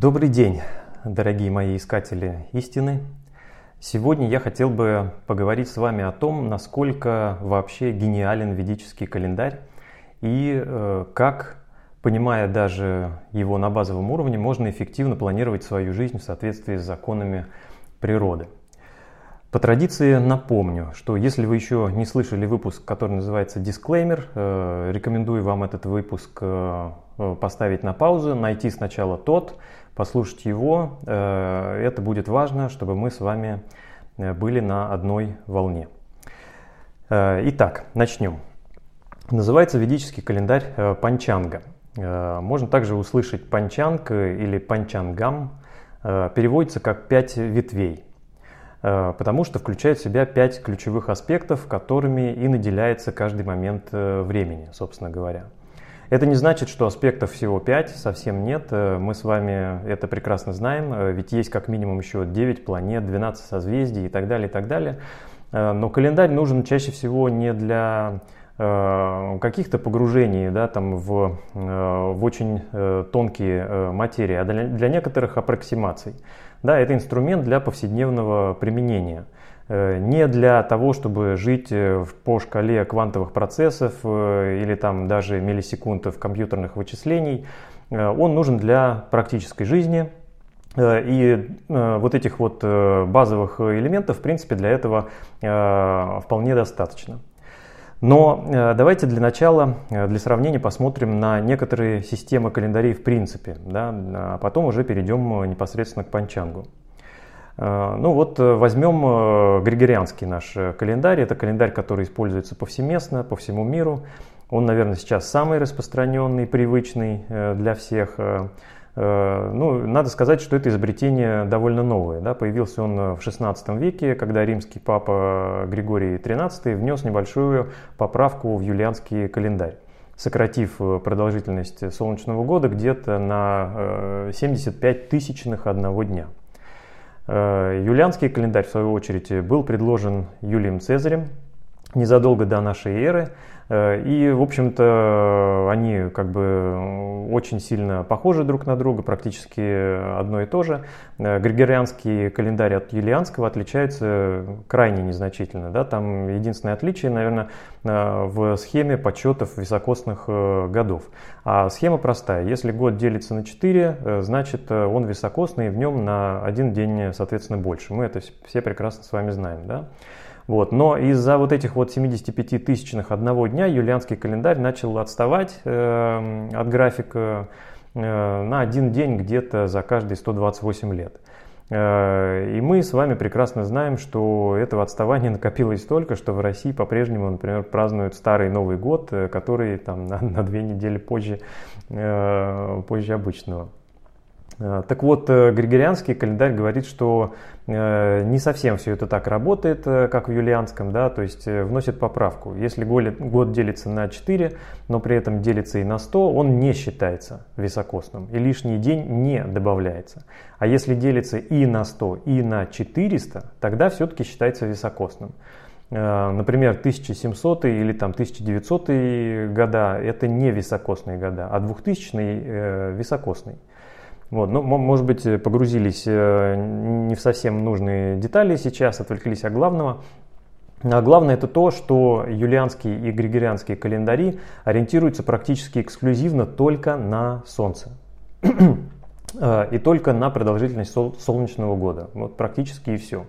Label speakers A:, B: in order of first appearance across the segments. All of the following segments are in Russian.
A: Добрый день, дорогие мои искатели истины. Сегодня я хотел бы поговорить с вами о том, насколько вообще гениален ведический календарь и э, как, понимая даже его на базовом уровне, можно эффективно планировать свою жизнь в соответствии с законами природы. По традиции напомню, что если вы еще не слышали выпуск, который называется «Дисклеймер», э, рекомендую вам этот выпуск э, поставить на паузу, найти сначала тот, послушать его. Э, это будет важно, чтобы мы с вами были на одной волне. Итак, начнем. Называется ведический календарь Панчанга. Можно также услышать Панчанг или Панчангам. Переводится как «пять ветвей». Э, потому что включает в себя пять ключевых аспектов, которыми и наделяется каждый момент э, времени, собственно говоря. Это не значит, что аспектов всего 5, совсем нет. Э, мы с вами это прекрасно знаем, ведь есть как минимум еще 9 планет, 12 созвездий и так далее, и так далее. Но календарь нужен чаще всего не для каких-то погружений да, там в, в очень тонкие материи, а для, для некоторых аппроксимаций. Да, это инструмент для повседневного применения. Э, не для того, чтобы жить э, по шкале квантовых процессов э, или там даже миллисекунд компьютерных вычислений. Он нужен для практической жизни, и вот этих вот базовых элементов, в принципе, для этого вполне достаточно. Но давайте для начала, для сравнения посмотрим на некоторые системы календарей в принципе, да, а потом уже перейдем непосредственно к панчангу. Ну вот возьмем григорианский наш календарь. Это календарь, который используется повсеместно, по всему миру. Он, наверное, сейчас самый распространенный, привычный для всех. Э, ну, надо сказать, что это изобретение довольно новое. Да? Появился он в XVI веке, когда римский папа Григорий XIII внес небольшую поправку в юлианский календарь сократив э, продолжительность солнечного года где-то на 75 э, тысячных одного дня. Юлианский календарь, в свою очередь, был предложен Юлием Цезарем незадолго до нашей эры. Э, и, в общем-то, они как бы очень сильно похожи друг на друга, практически одно и то же. Э, Григорианский календарь от юлианского отличается крайне незначительно. Да? Там единственное отличие, наверное, э, в схеме подсчетов високосных годов. А схема простая. Если год делится на 4, значит он високосный, и в нем на один день, соответственно, больше. Мы это все прекрасно с вами знаем. Да? Вот. Но из-за вот этих вот 75 тысячных одного дня юлианский календарь начал отставать э, от графика э, на один день где-то за каждые 128 лет. Э, и мы с вами прекрасно знаем, что этого отставания накопилось столько, что в России по-прежнему, например, празднуют Старый Новый год, э, который там на, на две недели позже, э, позже обычного. Э, так вот, э, Григорианский календарь говорит, что э, не совсем все это так работает, как в юлианском, да, то есть вносит поправку. Если год делится на 4, но при этом делится и на 100, он не считается високосным, и лишний день не добавляется. А если делится и на 100, и на 400, тогда все-таки считается високосным. Например, 1700 или там 1900 года – это не високосные года, а 2000 – високосный. Вот, ну, может быть, погрузились э, не в совсем нужные детали сейчас, отвлеклись от главного. А главное это то, что юлианские и григорианские календари ориентируются практически эксклюзивно только на Солнце. Э, и только на продолжительность солнечного года. Вот практически и все.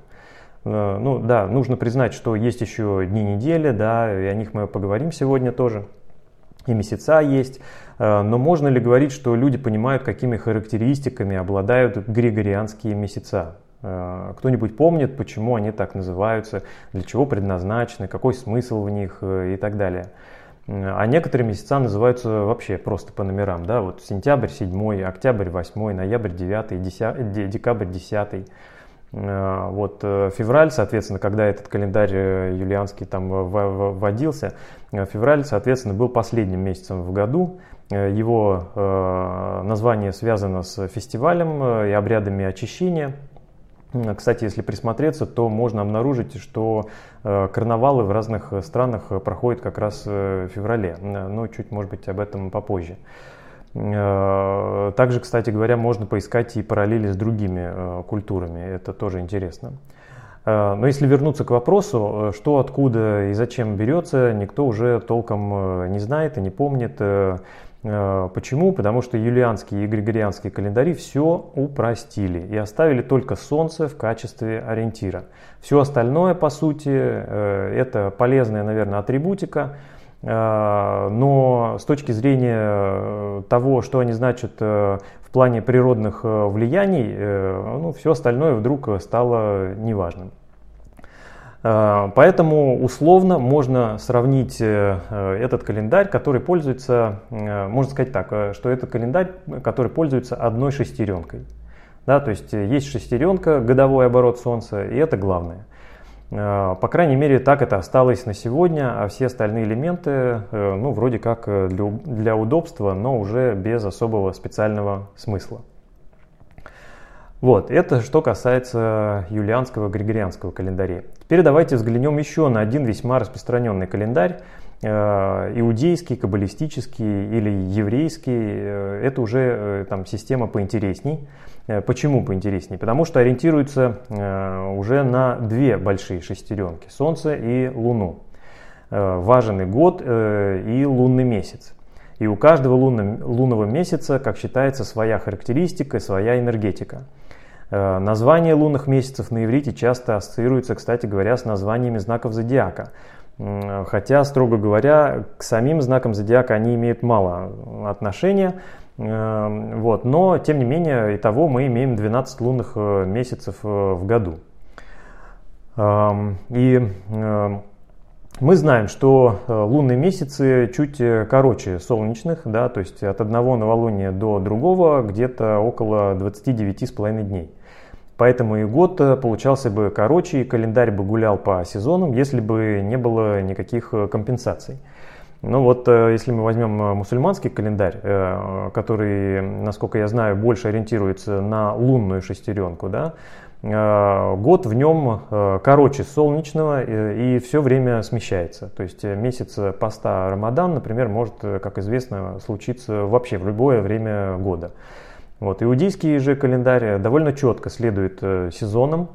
A: Э, ну да, нужно признать, что есть еще дни недели, да, и о них мы поговорим сегодня тоже и месяца есть. Э, но можно ли говорить, что люди понимают, какими характеристиками обладают григорианские месяца? Э, кто-нибудь помнит, почему они так называются, для чего предназначены, какой смысл в них э, и так далее? А некоторые месяца называются вообще просто по номерам. Да? Вот сентябрь 7, октябрь 8, ноябрь 9, 10, декабрь 10. Э, вот э, февраль, соответственно, когда этот календарь э, юлианский там вводился, февраль, соответственно, был последним месяцем в году. Его название связано с фестивалем и обрядами очищения. Кстати, если присмотреться, то можно обнаружить, что карнавалы в разных странах проходят как раз в феврале. Но чуть, может быть, об этом попозже. Также, кстати говоря, можно поискать и параллели с другими культурами. Это тоже интересно. Но если вернуться к вопросу, что, откуда и зачем берется, никто уже толком не знает и не помнит. Э, почему? Потому что юлианские и григорианские календари все упростили и оставили только Солнце в качестве ориентира. Все остальное, по сути, э, это полезная, наверное, атрибутика, э, но с точки зрения того, что они значат в плане природных влияний, ну, все остальное вдруг стало неважным. Э, поэтому условно можно сравнить э, этот календарь, который пользуется, э, можно сказать так, что это календарь, который пользуется одной шестеренкой. Да, то есть есть шестеренка, годовой оборот Солнца, и это главное. По крайней мере, так это осталось на сегодня, а все остальные элементы, ну, вроде как для, для удобства, но уже без особого специального смысла. Вот, это что касается юлианского григорианского календаря. Теперь давайте взглянем еще на один весьма распространенный календарь, э, иудейский, каббалистический или еврейский. Э, это уже э, там, система поинтересней. Почему поинтересней? Потому что ориентируется уже на две большие шестеренки – Солнце и Луну. Важен и год, и лунный месяц. И у каждого лунного месяца, как считается, своя характеристика, своя энергетика – Э, названия лунных месяцев на иврите часто ассоциируются, кстати говоря, с названиями знаков зодиака. Хотя, строго говоря, к самим знакам зодиака они имеют мало отношения. Э, вот. Но, тем не менее, и того мы имеем 12 лунных э, месяцев в году. Эм, и мы знаем, что лунные месяцы чуть короче солнечных, да, то есть от одного новолуния до другого где-то около 29,5 дней. Поэтому и год э, получался бы короче, и календарь бы гулял по сезонам, если бы не было никаких э, компенсаций. Ну вот, э, если мы возьмем мусульманский календарь, который, насколько я знаю, больше ориентируется на лунную шестеренку, да, год в нем короче солнечного и все время смещается. То есть месяц поста Рамадан, например, может, как известно, случиться вообще в любое время года. Вот. Иудейский же календарь довольно четко следует э, сезонам,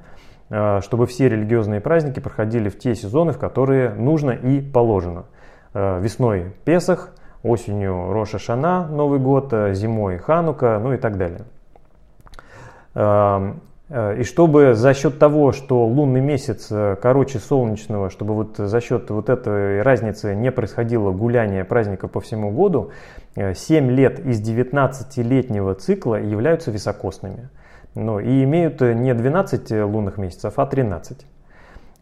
A: э, чтобы все религиозные праздники проходили в те сезоны, в которые нужно и положено. Э, весной Песах, осенью Роша Шана, Новый год, зимой Ханука, ну и так далее. Эм, и чтобы за счет того, что лунный месяц короче солнечного, чтобы вот за счет вот этой разницы не происходило гуляние праздника по всему году, 7 лет из 19-летнего цикла являются високосными. Ну, и имеют не 12 лунных месяцев, а 13.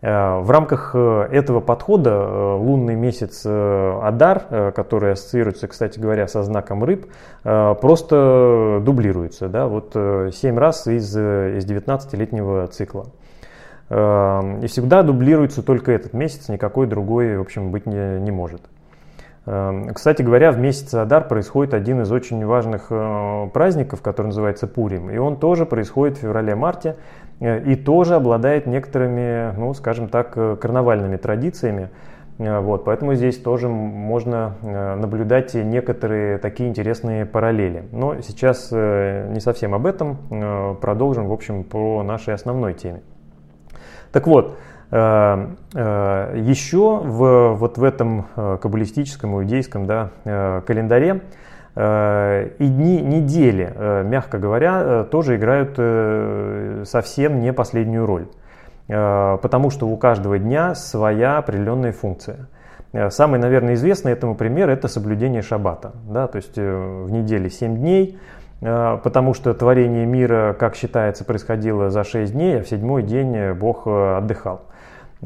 A: Э, в рамках э, этого подхода э, лунный месяц Адар, который ассоциируется, кстати говоря, со знаком рыб, просто дублируется. Да? Вот 7 раз из, из 19-летнего цикла. И всегда дублируется только этот месяц, никакой другой, в общем, быть не, не может. Кстати говоря, в месяц Адар происходит один из очень важных праздников, который называется Пурим. И он тоже происходит в феврале-марте и тоже обладает некоторыми, ну, скажем так, э, карнавальными традициями. Вот, поэтому здесь тоже можно наблюдать некоторые такие интересные параллели. Но сейчас не совсем об этом. Продолжим, в общем, по нашей основной теме. Так вот, Э, э, Еще в, вот в этом э, каббалистическом, иудейском да, календаре и дни недели, мягко говоря, тоже играют совсем не последнюю роль. Потому что у каждого дня своя определенная функция. Самый, наверное, известный этому пример – это соблюдение шаббата. Да? То есть в неделе 7 дней, потому что творение мира, как считается, происходило за 6 дней, а в седьмой день Бог отдыхал.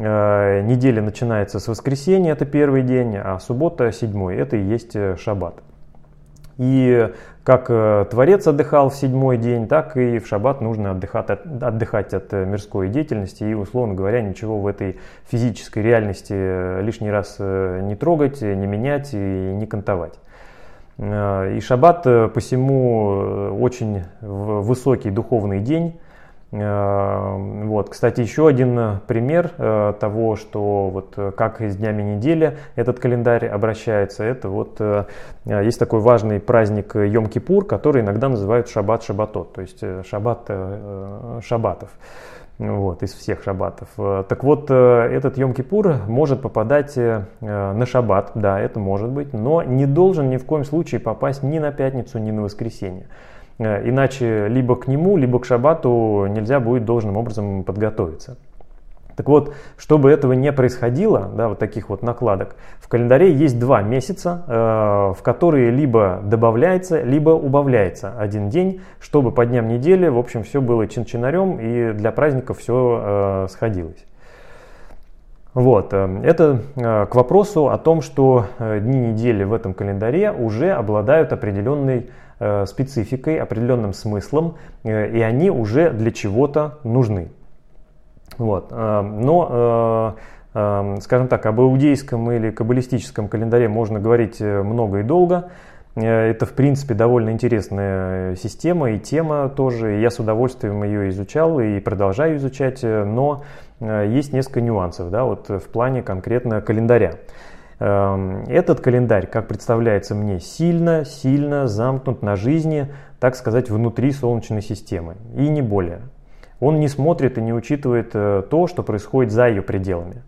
A: Э, неделя начинается с воскресенья, это первый день, а суббота седьмой, это и есть э, шаббат. И как э, Творец отдыхал в седьмой день, так и в шаббат нужно отдыхать от, отдыхать от мирской деятельности и, условно говоря, ничего в этой физической реальности лишний раз не трогать, не менять и не кантовать. И шаббат посему очень высокий духовный день, Вот, кстати, еще один пример того, что вот как с днями недели этот календарь обращается, это вот есть такой важный праздник Йом-Кипур, который иногда называют Шаббат Шаббатот, то есть Шаббат Шаббатов вот, из всех шаббатов. Э, так вот, э, этот Йом-Кипур может попадать э, на шаббат, да, это может быть, но не должен ни в коем случае попасть ни на пятницу, ни на воскресенье. Иначе либо к нему, либо к шаббату нельзя будет должным образом подготовиться. Так вот, чтобы этого не происходило, да, вот таких вот накладок, в календаре есть два месяца, э, в которые либо добавляется, либо убавляется один день, чтобы по дням недели, в общем, все было чин-чинарем и для праздников все э, сходилось. Вот, э, это э, к вопросу о том, что э, дни недели в этом календаре уже обладают определенной спецификой, определенным смыслом, и они уже для чего-то нужны. Вот. Э, но, э, э, скажем так, об иудейском или каббалистическом календаре можно говорить много и долго. Это, в принципе, довольно интересная система и тема тоже. Я с удовольствием ее изучал и продолжаю изучать, но есть несколько нюансов да, вот в плане конкретно календаря. Этот календарь, как представляется мне, сильно, сильно замкнут на жизни, так сказать, внутри Солнечной системы и не более он не смотрит и не учитывает э, то, что происходит за ее пределами.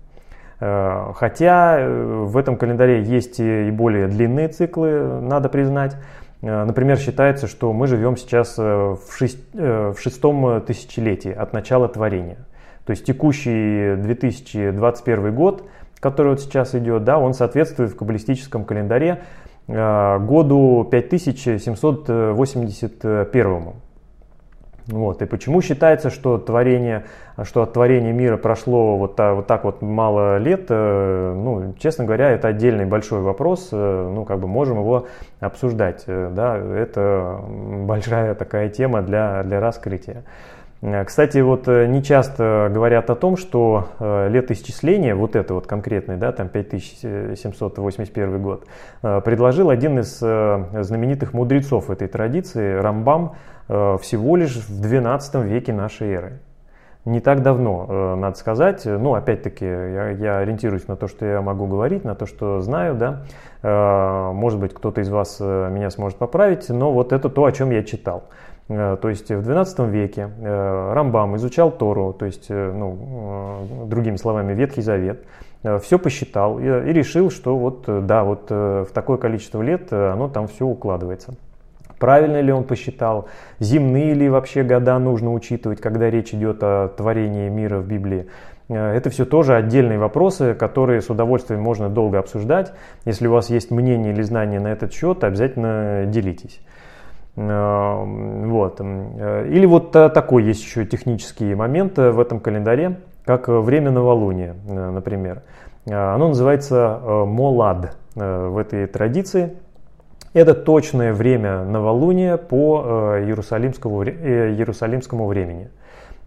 A: Э, хотя э, в этом календаре есть и более длинные циклы, надо признать. Например, считается, что мы живем сейчас в шестом тысячелетии от начала творения. То есть текущий 2021 год, который вот сейчас идет, да, он соответствует в каббалистическом календаре году 5781. Вот. И почему считается, что, творение, что от творения мира прошло вот, так, вот так вот мало лет, э, ну, честно говоря, это отдельный большой вопрос, э, ну, как бы можем его обсуждать, э, да, это большая такая тема для, для раскрытия. Кстати, вот не часто говорят о том, что летоисчисление, вот это вот конкретное, да, там 5781 год, предложил один из знаменитых мудрецов этой традиции, Рамбам, Э, всего лишь в 12 веке нашей эры. Не так давно, э, надо сказать, ну, опять-таки, я, я ориентируюсь на то, что я могу говорить, на то, что знаю, да, э, может быть, кто-то из вас меня сможет поправить, но вот это то, о чем я читал. То есть в 12 веке Рамбам изучал Тору, то есть, ну, другими словами, Ветхий Завет, все посчитал и, решил, что вот, да, вот в такое количество лет оно там все укладывается. Правильно ли он посчитал? Земные ли вообще года нужно учитывать, когда речь идет о творении мира в Библии? Э, это все тоже отдельные вопросы, которые с удовольствием можно долго обсуждать. Если у вас есть мнение или знание на этот счет, обязательно делитесь. Э, вот. Э, или вот такой есть еще технический момент в этом календаре, как время новолуния, например. Оно называется молад в этой традиции. Это точное время новолуния по э, иерусалимскому, э, иерусалимскому времени.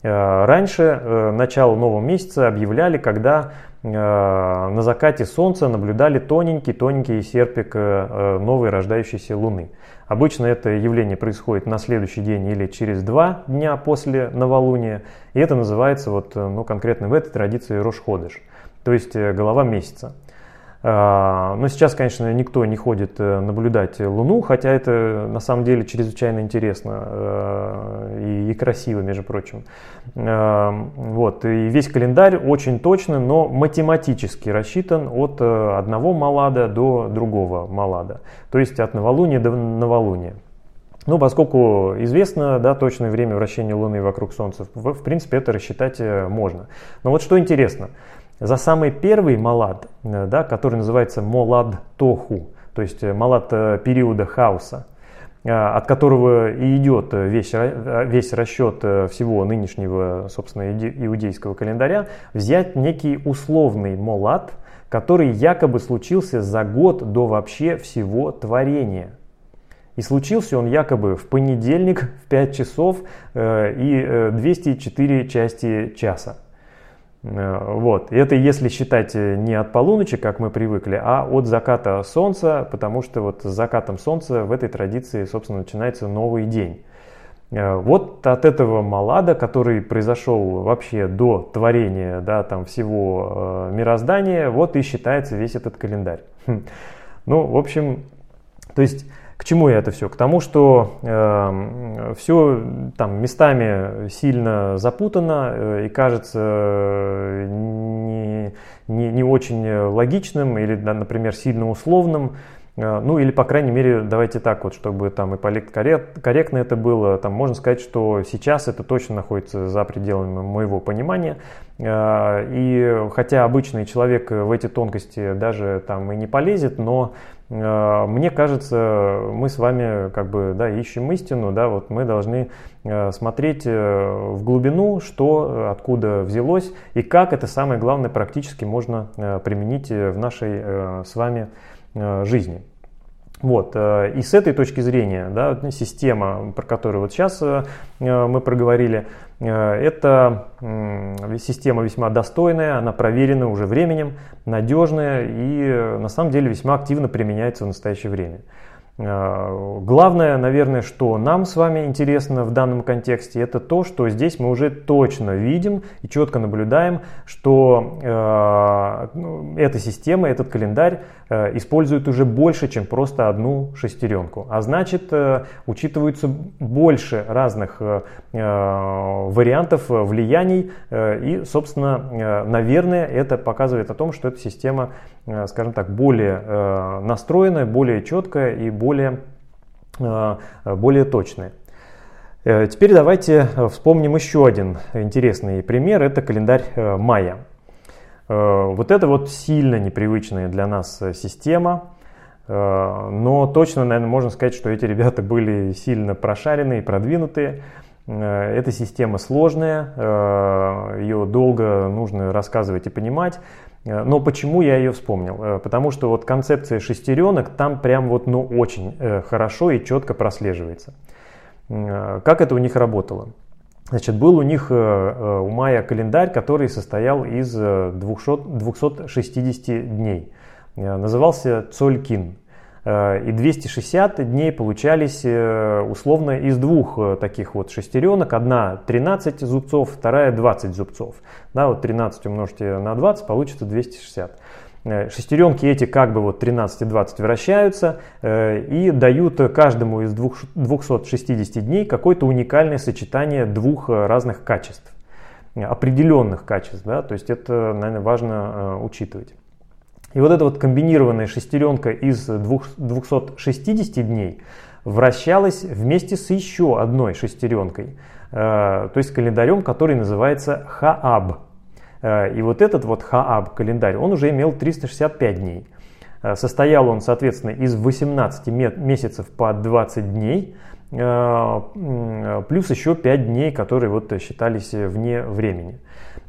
A: Э, раньше начало нового месяца объявляли, когда на закате солнца наблюдали тоненький-тоненький серпик новой рождающейся луны. Обычно это явление происходит на следующий день или через два дня после новолуния. И это называется вот, ну, конкретно в этой традиции Рошходыш, то есть голова месяца. А, но сейчас, конечно, никто не ходит э, наблюдать Луну, хотя это на самом деле чрезвычайно интересно э, и красиво, между прочим. А, вот. И весь календарь очень точно, но математически рассчитан от э, одного малада до другого малада, то есть от новолуния до новолуния. Ну, поскольку известно да, точное время вращения Луны вокруг Солнца, в принципе, это рассчитать можно. Но вот что интересно – за самый первый малад, э, да, который называется молад тоху, то есть э, малад э, периода хаоса, от которого и идет весь, весь расчет всего нынешнего, собственно, иудейского календаря, взять некий условный молад, который якобы случился за год до вообще всего творения. И случился он якобы в понедельник в 5 часов и 204 части часа. Э, вот. И это если считать э, не от полуночи, как мы привыкли, а от заката солнца, потому что вот с закатом солнца в этой традиции, собственно, начинается новый день. Вот от этого Малада, который произошел вообще до творения да, там всего мироздания, вот и считается весь этот календарь. Хм. Ну, в общем, то есть к чему я это все? К тому, что э, все там местами сильно запутано э, и кажется э, не, не, не очень логичным или, да, например, сильно условным. Э, ну или, по крайней мере, давайте так вот, чтобы там и корректно это было, там можно сказать, что сейчас это точно находится за пределами моего понимания. Э, и хотя обычный человек в эти тонкости даже там и не полезет, но мне кажется, мы с вами как бы да, ищем истину, да, вот мы должны смотреть в глубину, что откуда взялось и как это самое главное практически можно применить в нашей с вами Э, жизни. Вот. Э, и с этой точки зрения да, система, про которую вот сейчас э, мы проговорили, это система весьма достойная, она проверена уже временем, надежная и на самом деле весьма активно применяется в настоящее время. Главное, наверное, что нам с вами интересно в данном контексте, это то, что здесь мы уже точно видим и четко наблюдаем, что э, ну, эта система, этот календарь э, использует уже больше, чем просто одну шестеренку. А значит, э, учитываются больше разных э, вариантов влияний. И, собственно, наверное, это показывает о том, что эта система, скажем так, более э, настроенная, более четкая и более, э, более точные. Э, теперь давайте вспомним еще один интересный пример. Это календарь э, майя. Вот это вот сильно непривычная для нас система. Но точно, наверное, можно сказать, что эти ребята были сильно прошаренные продвинутые. Эта система сложная, ее долго нужно рассказывать и понимать. Э, но почему я ее вспомнил? Э, потому что вот концепция шестеренок там прям вот ну очень э, хорошо и четко прослеживается. Как это у них работало? Значит, был у них у Майя календарь, который состоял из 200, 260 дней. Назывался Цолькин. И 260 дней получались условно из двух таких вот шестеренок. Одна 13 зубцов, вторая 20 зубцов. Да, вот 13 умножьте на 20, получится 260. Э, шестеренки эти как бы вот 13 и 20 вращаются э, и дают каждому из 260 дней какое-то уникальное сочетание двух разных качеств, определенных качеств. Да? То есть это, наверное, важно э, учитывать. И вот эта вот комбинированная шестеренка из 260 дней вращалась вместе с еще одной шестеренкой – Э, то есть календарем, который называется Хааб. Э, и вот этот вот Хааб календарь, он уже имел 365 дней. Э, состоял он, соответственно, из 18 месяцев по 20 дней, плюс еще 5 дней, которые вот считались вне времени.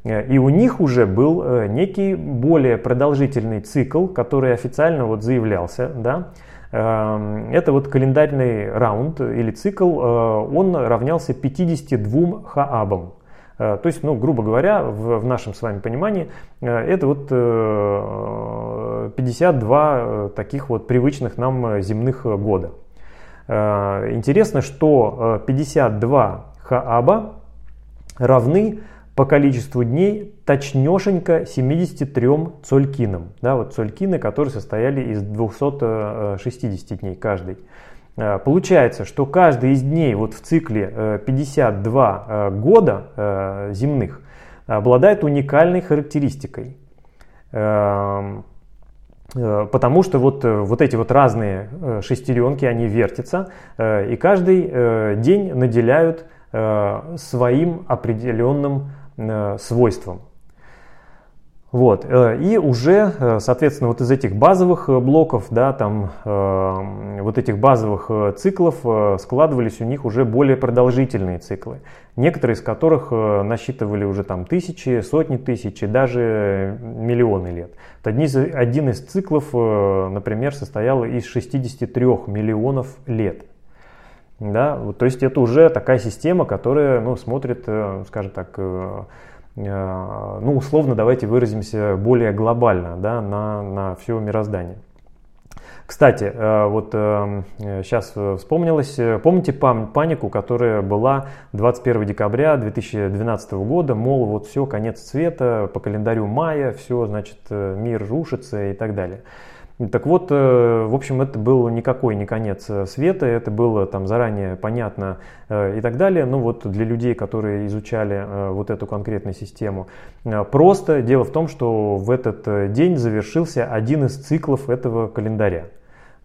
A: И у них уже был некий более продолжительный цикл, который официально вот заявлялся, да, это вот календарный раунд или цикл, э, он равнялся 52 хаабам. Э, то есть, ну, грубо говоря, в, в нашем с вами понимании, э, это вот 52 таких вот привычных нам земных года. Интересно, что 52 хааба равны по количеству дней точнешенько 73 цолькинам. Да, вот цолькины, которые состояли из 260 дней каждый. Э, получается, что каждый из дней вот в цикле 52 э, э, года земных обладает уникальной характеристикой. Эм, потому что вот, вот эти вот разные шестеренки, они вертятся, и каждый день наделяют своим определенным Э, свойствам. Вот. Э, и уже, э, соответственно, вот из этих базовых блоков, да, там, вот этих базовых циклов складывались у них уже более продолжительные циклы, некоторые из которых насчитывали уже там тысячи, сотни тысяч и даже миллионы лет. Один из циклов, например, состоял из 63 миллионов лет. Да? То есть это уже такая система, которая ну, смотрит, э, скажем так, э, э, ну, условно, давайте выразимся более глобально да, на, на все мироздание. Кстати, вот сейчас вспомнилось, помните панику, которая была 21 декабря 2012 года, мол, вот все, конец света, по календарю мая, все, значит, мир рушится и так далее. Так вот, э, в общем, это был никакой не конец э, света, это было там заранее понятно э, и так далее. Ну вот для людей, которые изучали вот эту конкретную систему, просто дело в том, что в этот день завершился один из циклов этого календаря.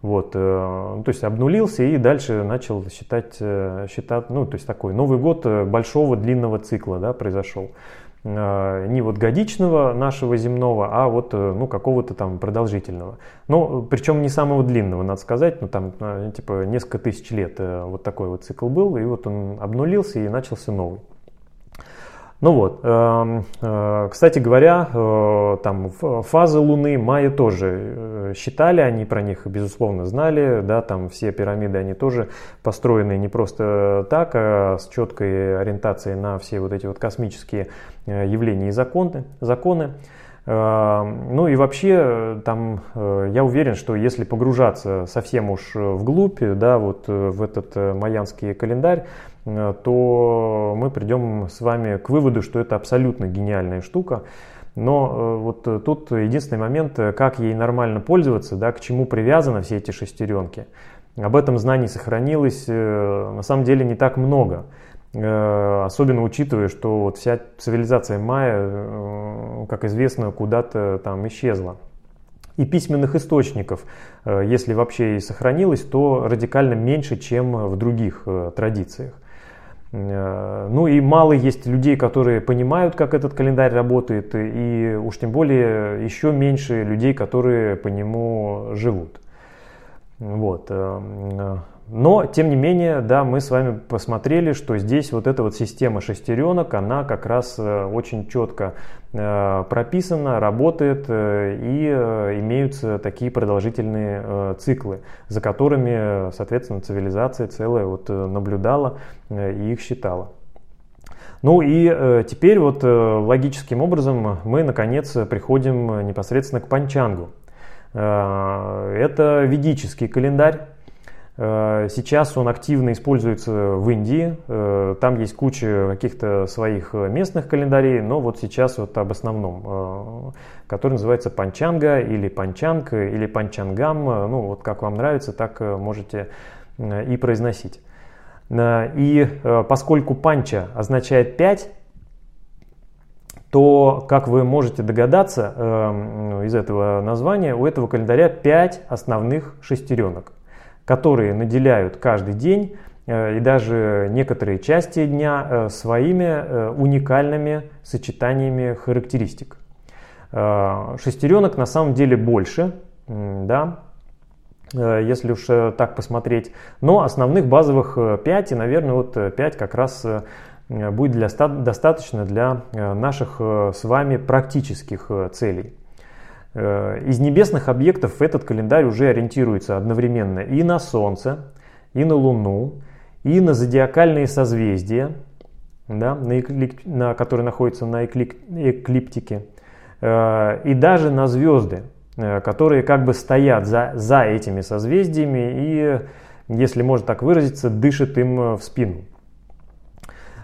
A: Вот, то есть обнулился и дальше начал считать, считать, ну, то есть такой Новый год большого длинного цикла, да, произошел. Э, не вот годичного нашего земного, а вот э, ну, какого-то там продолжительного. Но причем не самого длинного, надо сказать, ну там э, типа несколько тысяч лет вот такой вот цикл был, и вот он обнулился и начался новый. Ну вот, эм, э, кстати говоря, э, там фазы Луны Майя тоже э, считали, они про них безусловно знали, да, там все пирамиды, они тоже построены не просто так, а с четкой ориентацией на все вот эти вот космические явления и законы. законы. Ну и вообще, там, я уверен, что если погружаться совсем уж вглубь, да, вот в этот майянский календарь, то мы придем с вами к выводу, что это абсолютно гениальная штука. Но э, вот э, тут единственный момент, как ей нормально пользоваться, да, к чему привязаны все эти шестеренки. Об этом знаний сохранилось на самом деле не так много. Особенно учитывая, что вот вся цивилизация майя, как известно, куда-то там исчезла. И письменных источников, если вообще и сохранилось, то радикально меньше, чем в других традициях. Э, ну и мало есть людей, которые понимают, как этот календарь работает, и уж тем более еще меньше людей, которые по нему живут. Вот. Но, тем не менее, да, мы с вами посмотрели, что здесь вот эта вот система шестеренок, она как раз э, очень четко э, прописана, работает э, и имеются такие продолжительные циклы, за которыми, соответственно, цивилизация целая вот наблюдала и их считала. Ну и теперь вот логическим образом мы наконец приходим непосредственно к Панчангу. Это ведический календарь, сейчас он активно используется в Индии, э, там есть куча каких-то своих местных календарей, но вот сейчас вот об основном, э, который называется Панчанга или Панчанг или Панчангам, ну вот как вам нравится, так можете и произносить. И поскольку панча означает 5, то, как вы можете догадаться из этого названия, у этого календаря 5 основных шестеренок которые наделяют каждый день э, и даже некоторые части дня э, своими э, уникальными сочетаниями характеристик. Шестеренок на самом деле больше, да, если уж так посмотреть. Но основных базовых 5, и, наверное, вот 5 как раз будет для, достаточно для наших с вами практических целей. Э, из небесных объектов этот календарь уже ориентируется одновременно и на Солнце, и на Луну, и на зодиакальные созвездия, да, на эклип, на, которые находятся на эклип, эклиптике, э, и даже на звезды, э, которые как бы стоят за, за этими созвездиями и, если можно так выразиться, дышат им в спину.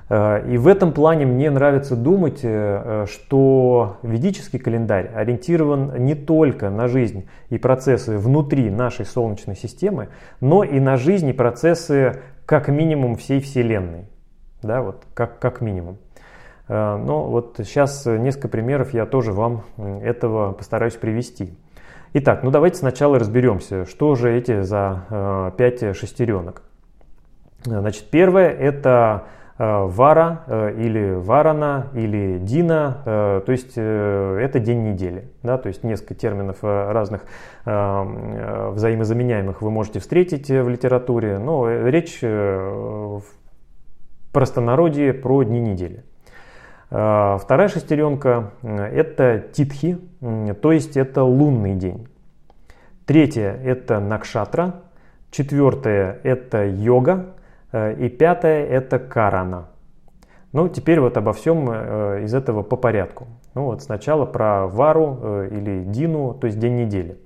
A: Э, и в этом плане мне нравится думать, э, что ведический календарь ориентирован не только на жизнь и процессы внутри нашей Солнечной системы, но и на жизнь и процессы как минимум всей Вселенной. Да, вот как, как минимум. Э, но вот сейчас несколько примеров я тоже вам этого постараюсь привести. Итак, ну давайте сначала разберемся, что же эти за пять шестеренок. Значит, первое это Э, вара э, или Варана или Дина, э, то есть это день недели. Да, то есть несколько терминов разных взаимозаменяемых вы можете встретить в литературе, но речь в простонародье про дни недели. Вторая шестеренка – это титхи, то есть это лунный день. Третья – это накшатра. Четвертое – это йога. Э, и пятое – это карана. Ну, теперь вот обо всем э, из этого по порядку. Ну вот сначала про вару э, или дину, то есть день недели.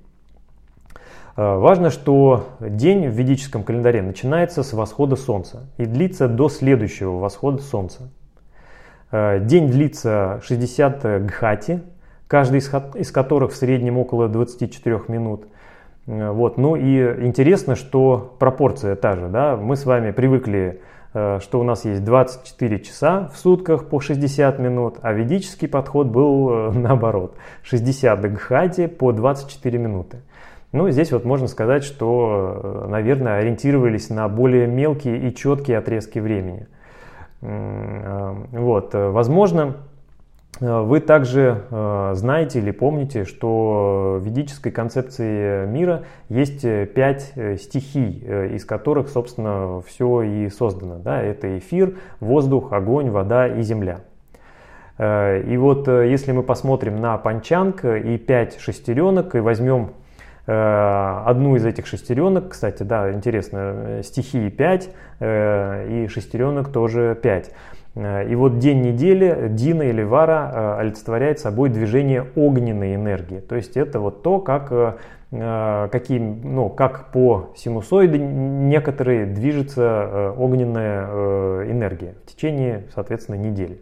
A: Важно, что день в ведическом календаре начинается с восхода Солнца и длится до следующего восхода Солнца. День длится 60 гхати, каждый из которых в среднем около 24 минут. Вот. Ну и интересно, что пропорция та же. Да? Мы с вами привыкли Э, что у нас есть 24 часа в сутках по 60 минут, а ведический подход был э, наоборот, 60 дгхати по 24 минуты. Ну, здесь вот можно сказать, что, э, наверное, ориентировались на более мелкие и четкие отрезки времени. Вот, возможно, Э, вы также э, знаете или помните, что в ведической концепции мира есть э, пять стихий, из которых, собственно, все и создано. Да? Это эфир, воздух, огонь, вода и земля. И вот если мы посмотрим на панчанг и пять шестеренок и возьмем одну из этих шестеренок, кстати, да, интересно, стихии 5 и шестеренок тоже 5. Э, и вот день недели Дина или Вара э, олицетворяет собой движение огненной энергии. То есть это вот то, как, э, какие, ну, как по синусоиде некоторые движется огненная энергия в течение, соответственно, недели.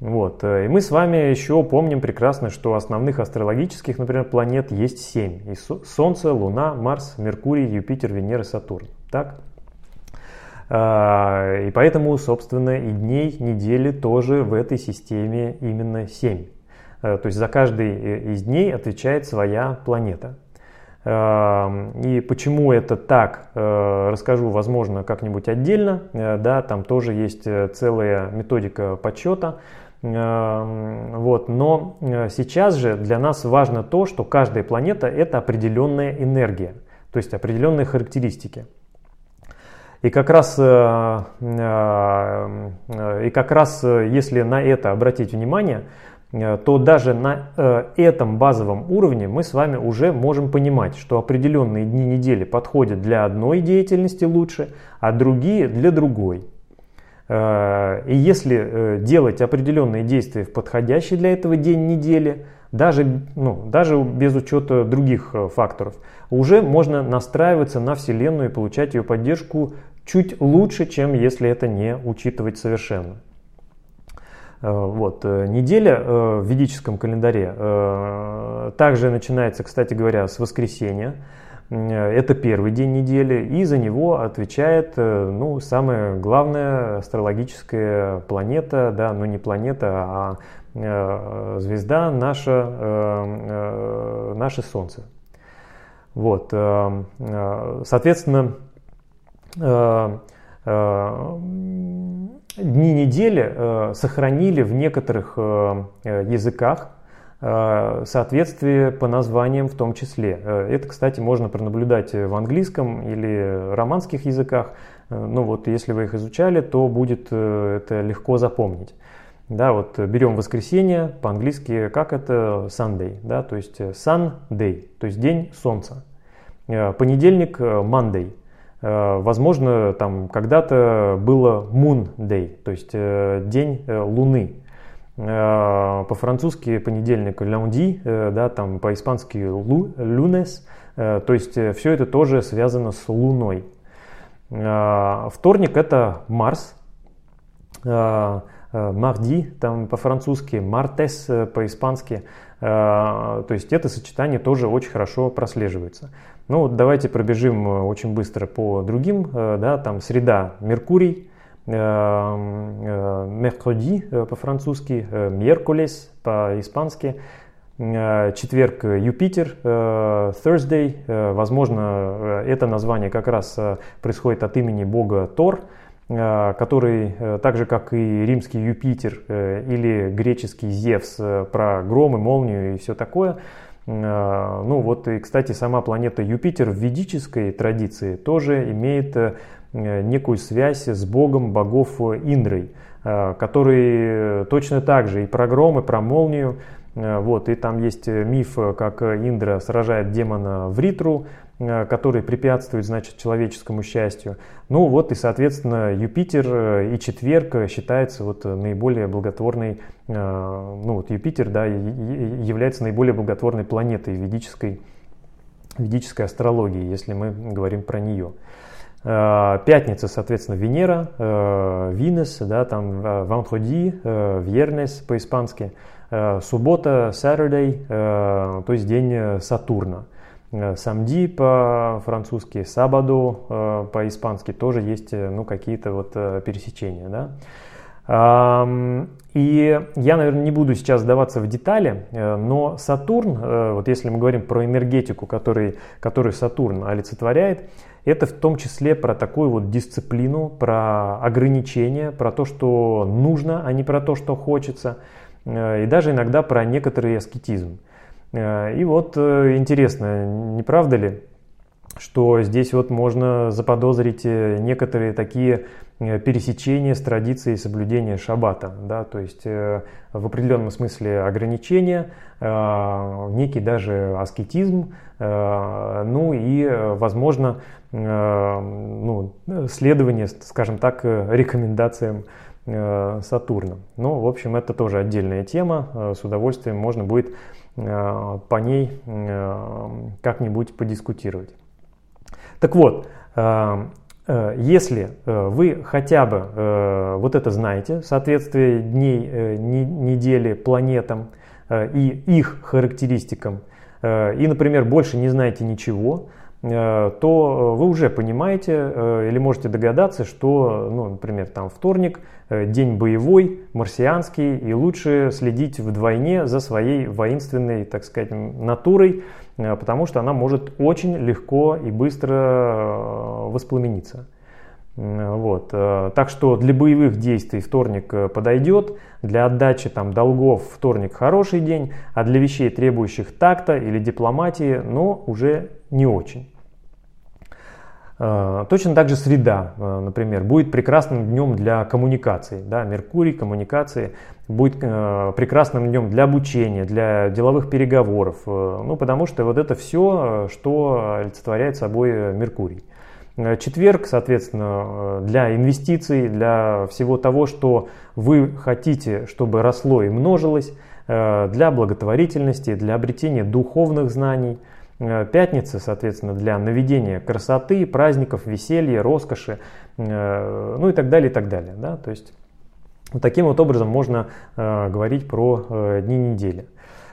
A: Вот. И мы с вами еще помним прекрасно, что основных астрологических, например, планет есть семь. И Солнце, Луна, Марс, Меркурий, Юпитер, Венера, Сатурн. Так? А, и поэтому, собственно, и дней недели тоже в этой системе именно 7. А, то есть за каждый э, из дней отвечает своя планета. А, и почему это так, э, расскажу, возможно, как-нибудь отдельно. Э, да, там тоже есть целая методика подсчета. Вот. Но сейчас же для нас важно то, что каждая планета это определенная энергия, то есть определенные характеристики. И как раз, э, э, и как раз э, если на это обратить внимание, то даже на этом базовом уровне мы с вами уже можем понимать, что определенные дни недели подходят для одной деятельности лучше, а другие для другой. И если делать определенные действия в подходящий для этого день недели, даже, ну, даже без учета других факторов, уже можно настраиваться на Вселенную и получать ее поддержку чуть лучше, чем если это не учитывать совершенно. Э, вот. Э, неделя э, в ведическом календаре также начинается, кстати говоря, с воскресенья. Это первый день недели, и за него отвечает ну, самая главная астрологическая планета, да, ну, не планета, а звезда наша, наше Солнце. Вот. Соответственно, дни недели э, сохранили в некоторых языках соответствие по названиям в том числе. Это, кстати, можно пронаблюдать в английском или романских языках. Ну вот, если вы их изучали, то будет это легко запомнить. Да, вот берем воскресенье, по-английски как это Sunday, да, то есть Sunday, то есть день солнца. Понедельник Monday, Э, возможно, там когда-то было Moon Day, то есть э, день э, Луны. По-французски понедельник lundi, да, там по-испански lunes, то есть все это тоже связано с Луной. Вторник это Марс, Марди, там по-французски, Мартес по-испански. То есть это сочетание тоже очень хорошо прослеживается. Ну вот давайте пробежим э, очень быстро по другим. Э, да, там среда Меркурий, э, по-французски, меркулес по-испански, четверг Юпитер, Thursday. Возможно, это название как раз происходит от имени бога Тор, который, так же как и римский Юпитер или греческий Зевс про гром и молнию и все такое, ну вот и, кстати, сама планета Юпитер в ведической традиции тоже имеет э, некую связь с богом богов Индрой, э, который точно так же и про гром, и про молнию. Э, вот, и там есть миф, как Индра сражает демона в Ритру, Э, который препятствует, значит, человеческому счастью. Ну вот и, соответственно, Юпитер э, и четверг считается вот наиболее благотворной, э, ну вот Юпитер, да, является наиболее благотворной планетой ведической ведической астрологии, если мы говорим про нее. Пятница, соответственно, Венера, Винес, да, там Vendredi, Viernes по-испански, суббота, Saturday, то есть день Сатурна. Самди по-французски, Сабаду по-испански тоже есть ну, какие-то вот пересечения. Да? И я, наверное, не буду сейчас сдаваться в детали, э, но Сатурн, э, вот если мы говорим про энергетику, который, который Сатурн олицетворяет, это в том числе про такую вот дисциплину, про ограничения, про то, что нужно, а не про то, что хочется, э, и даже иногда про некоторый аскетизм. И вот интересно, не правда ли, что здесь вот можно заподозрить некоторые такие Э, пересечение с традицией соблюдения шаббата, да, то есть э, в определенном смысле ограничения, э, некий даже аскетизм, ну и, возможно, ну, следование, скажем так, рекомендациям Сатурна. Ну, в общем, это тоже отдельная тема, с удовольствием можно будет по ней как-нибудь подискутировать. Так вот, Э, если э, вы хотя бы э, вот это знаете, соответствие дней недели планетам и их характеристикам, и, например, больше не знаете ничего, то вы уже понимаете или можете догадаться, что, ну, например, там вторник, день боевой, марсианский, и лучше следить вдвойне за своей воинственной, так сказать, натурой, Э, потому что она может очень легко и быстро э, воспламениться. Вот. Э, так что для боевых действий вторник подойдет, для отдачи там, долгов вторник хороший день, а для вещей, требующих такта или дипломатии, но уже не очень. Э, точно так же среда, э, например, будет прекрасным днем для коммуникации. Да, Меркурий, коммуникации будет э, прекрасным днем для обучения, для деловых переговоров. Ну, потому что вот это все, что олицетворяет собой Меркурий. Четверг, соответственно, для инвестиций, для всего того, что вы хотите, чтобы росло и множилось, для благотворительности, для обретения духовных знаний – пятница, соответственно, для наведения красоты, праздников, веселья, роскоши, э, ну и так далее, и так далее. Да? То есть вот таким вот образом можно э, говорить про дни недели.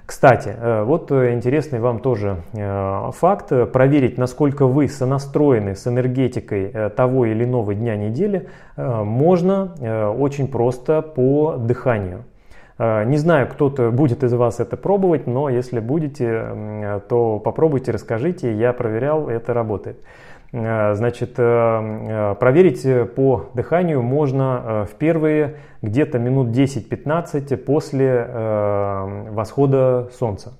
A: Кстати, вот интересный вам тоже факт. Проверить, насколько вы сонастроены с энергетикой того или иного дня недели, можно очень просто по дыханию. Э, не знаю, кто-то будет из вас это пробовать, но если будете, то попробуйте, расскажите. Я проверял, это работает. Э, значит, э, проверить по дыханию можно в первые где-то минут 10-15 после восхода солнца.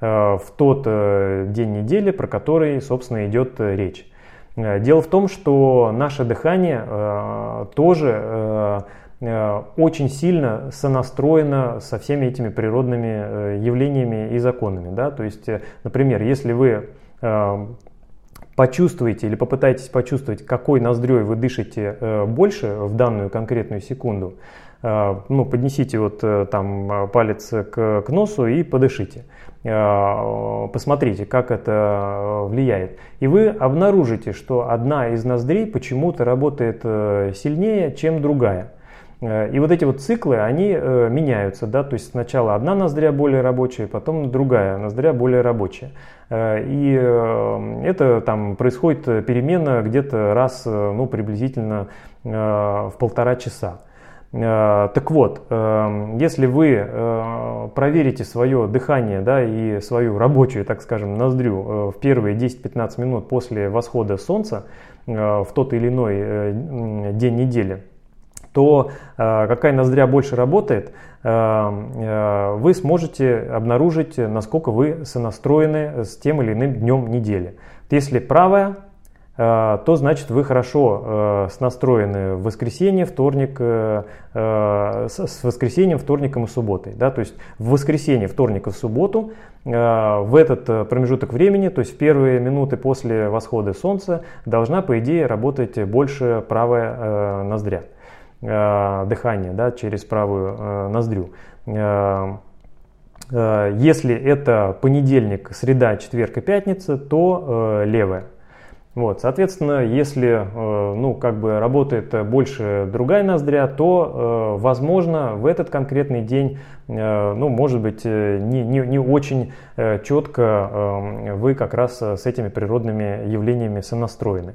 A: В тот день недели, про который, собственно, идет речь. Дело в том, что наше дыхание тоже очень сильно сонастроена со всеми этими природными э, явлениями и законами. Да? То есть, э, например, если вы почувствуете или попытаетесь почувствовать, какой ноздрёй вы дышите больше в данную конкретную секунду, ну, поднесите вот там палец к, к носу и подышите. Посмотрите, как это влияет. И вы обнаружите, что одна из ноздрей почему-то работает сильнее, чем другая. Э, и вот эти вот циклы, они э, меняются, да, то есть сначала одна ноздря более рабочая, потом другая ноздря более рабочая. Э, и это там происходит перемена где-то раз, ну, приблизительно в полтора часа. Так вот, если вы проверите свое дыхание да, и свою рабочую, так скажем, ноздрю в первые 10-15 минут после восхода солнца в тот или иной день недели, то э, какая ноздря больше работает, э, э, вы сможете обнаружить, насколько вы сонастроены с тем или иным днем недели. Если правая, то значит вы хорошо настроены в воскресенье, вторник, с воскресеньем, вторником и субботой. Да? То есть в воскресенье, вторник и субботу в этот промежуток времени, то есть в первые минуты после восхода солнца, должна по идее работать больше правая ноздря. Э, дыхание да, через правую э, ноздрю. Э, Если это понедельник, среда, четверг и пятница, то левая. Вот, соответственно, если ну, как бы работает больше другая ноздря, то, возможно, в этот конкретный день, ну, может быть, не, не, не очень четко вы как раз с этими природными явлениями сонастроены. А,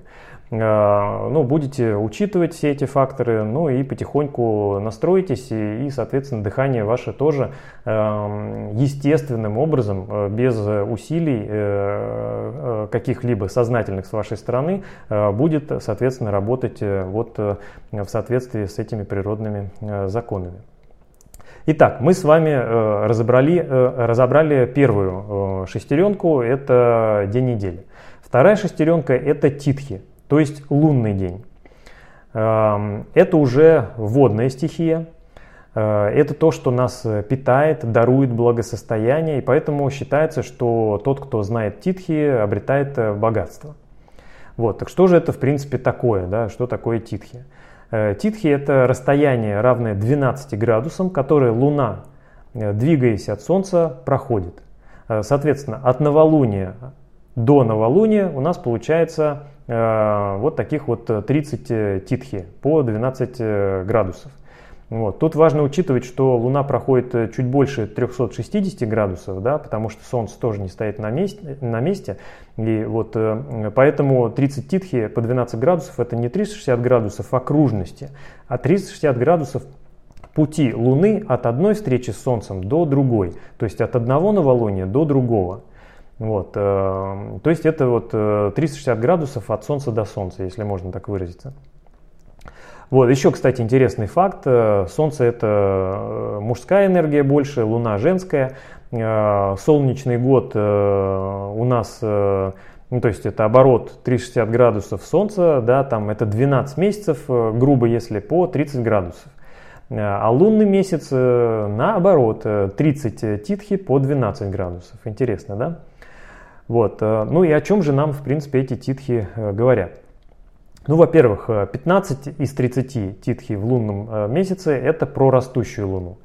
A: ну, будете учитывать все эти факторы, ну и потихоньку настроитесь, и, и соответственно, дыхание ваше тоже эм, естественным образом, э, без усилий э, э, каких-либо сознательных с вашей стороны, будет, соответственно, работать вот в соответствии с этими природными законами. Итак, мы с вами разобрали, разобрали первую шестеренку, это день недели. Вторая шестеренка – это титхи то есть лунный день. Эм, это уже водная стихия, э, это то, что нас питает, дарует благосостояние, и поэтому считается, что тот, кто знает титхи, обретает э, богатство. Вот, так что же это в принципе такое, да, что такое титхи? Э, титхи это расстояние, равное 12 градусам, которое Луна, двигаясь от Солнца, проходит. Соответственно, от новолуния до новолуния у нас получается Э, вот таких вот 30 э, титхи по 12 э, градусов. Вот. Тут важно учитывать, что Луна проходит чуть больше 360 градусов, да, потому что Солнце тоже не стоит на месте, на месте. И вот, поэтому 30 титхи по 12 градусов это не 360 градусов окружности, а 360 градусов пути Луны от одной встречи с Солнцем до другой, то есть от одного новолуния до другого. Вот, э, то есть это вот 360 э, градусов от Солнца до Солнца, если можно так выразиться. Вот, еще, кстати, интересный факт. Э, Солнце это мужская энергия больше, Луна женская. Солнечный год у нас, ну, то есть это оборот 360 градусов Солнца, да, там это 12 месяцев, грубо если, по 30 градусов. А лунный месяц наоборот, 30 титхи по 12 градусов. Интересно, да? Вот. Э, ну и о чем же нам, в принципе, эти титхи э, говорят? Ну, во-первых, 15 э, из 30 титхи в лунном месяце – это про растущую луну.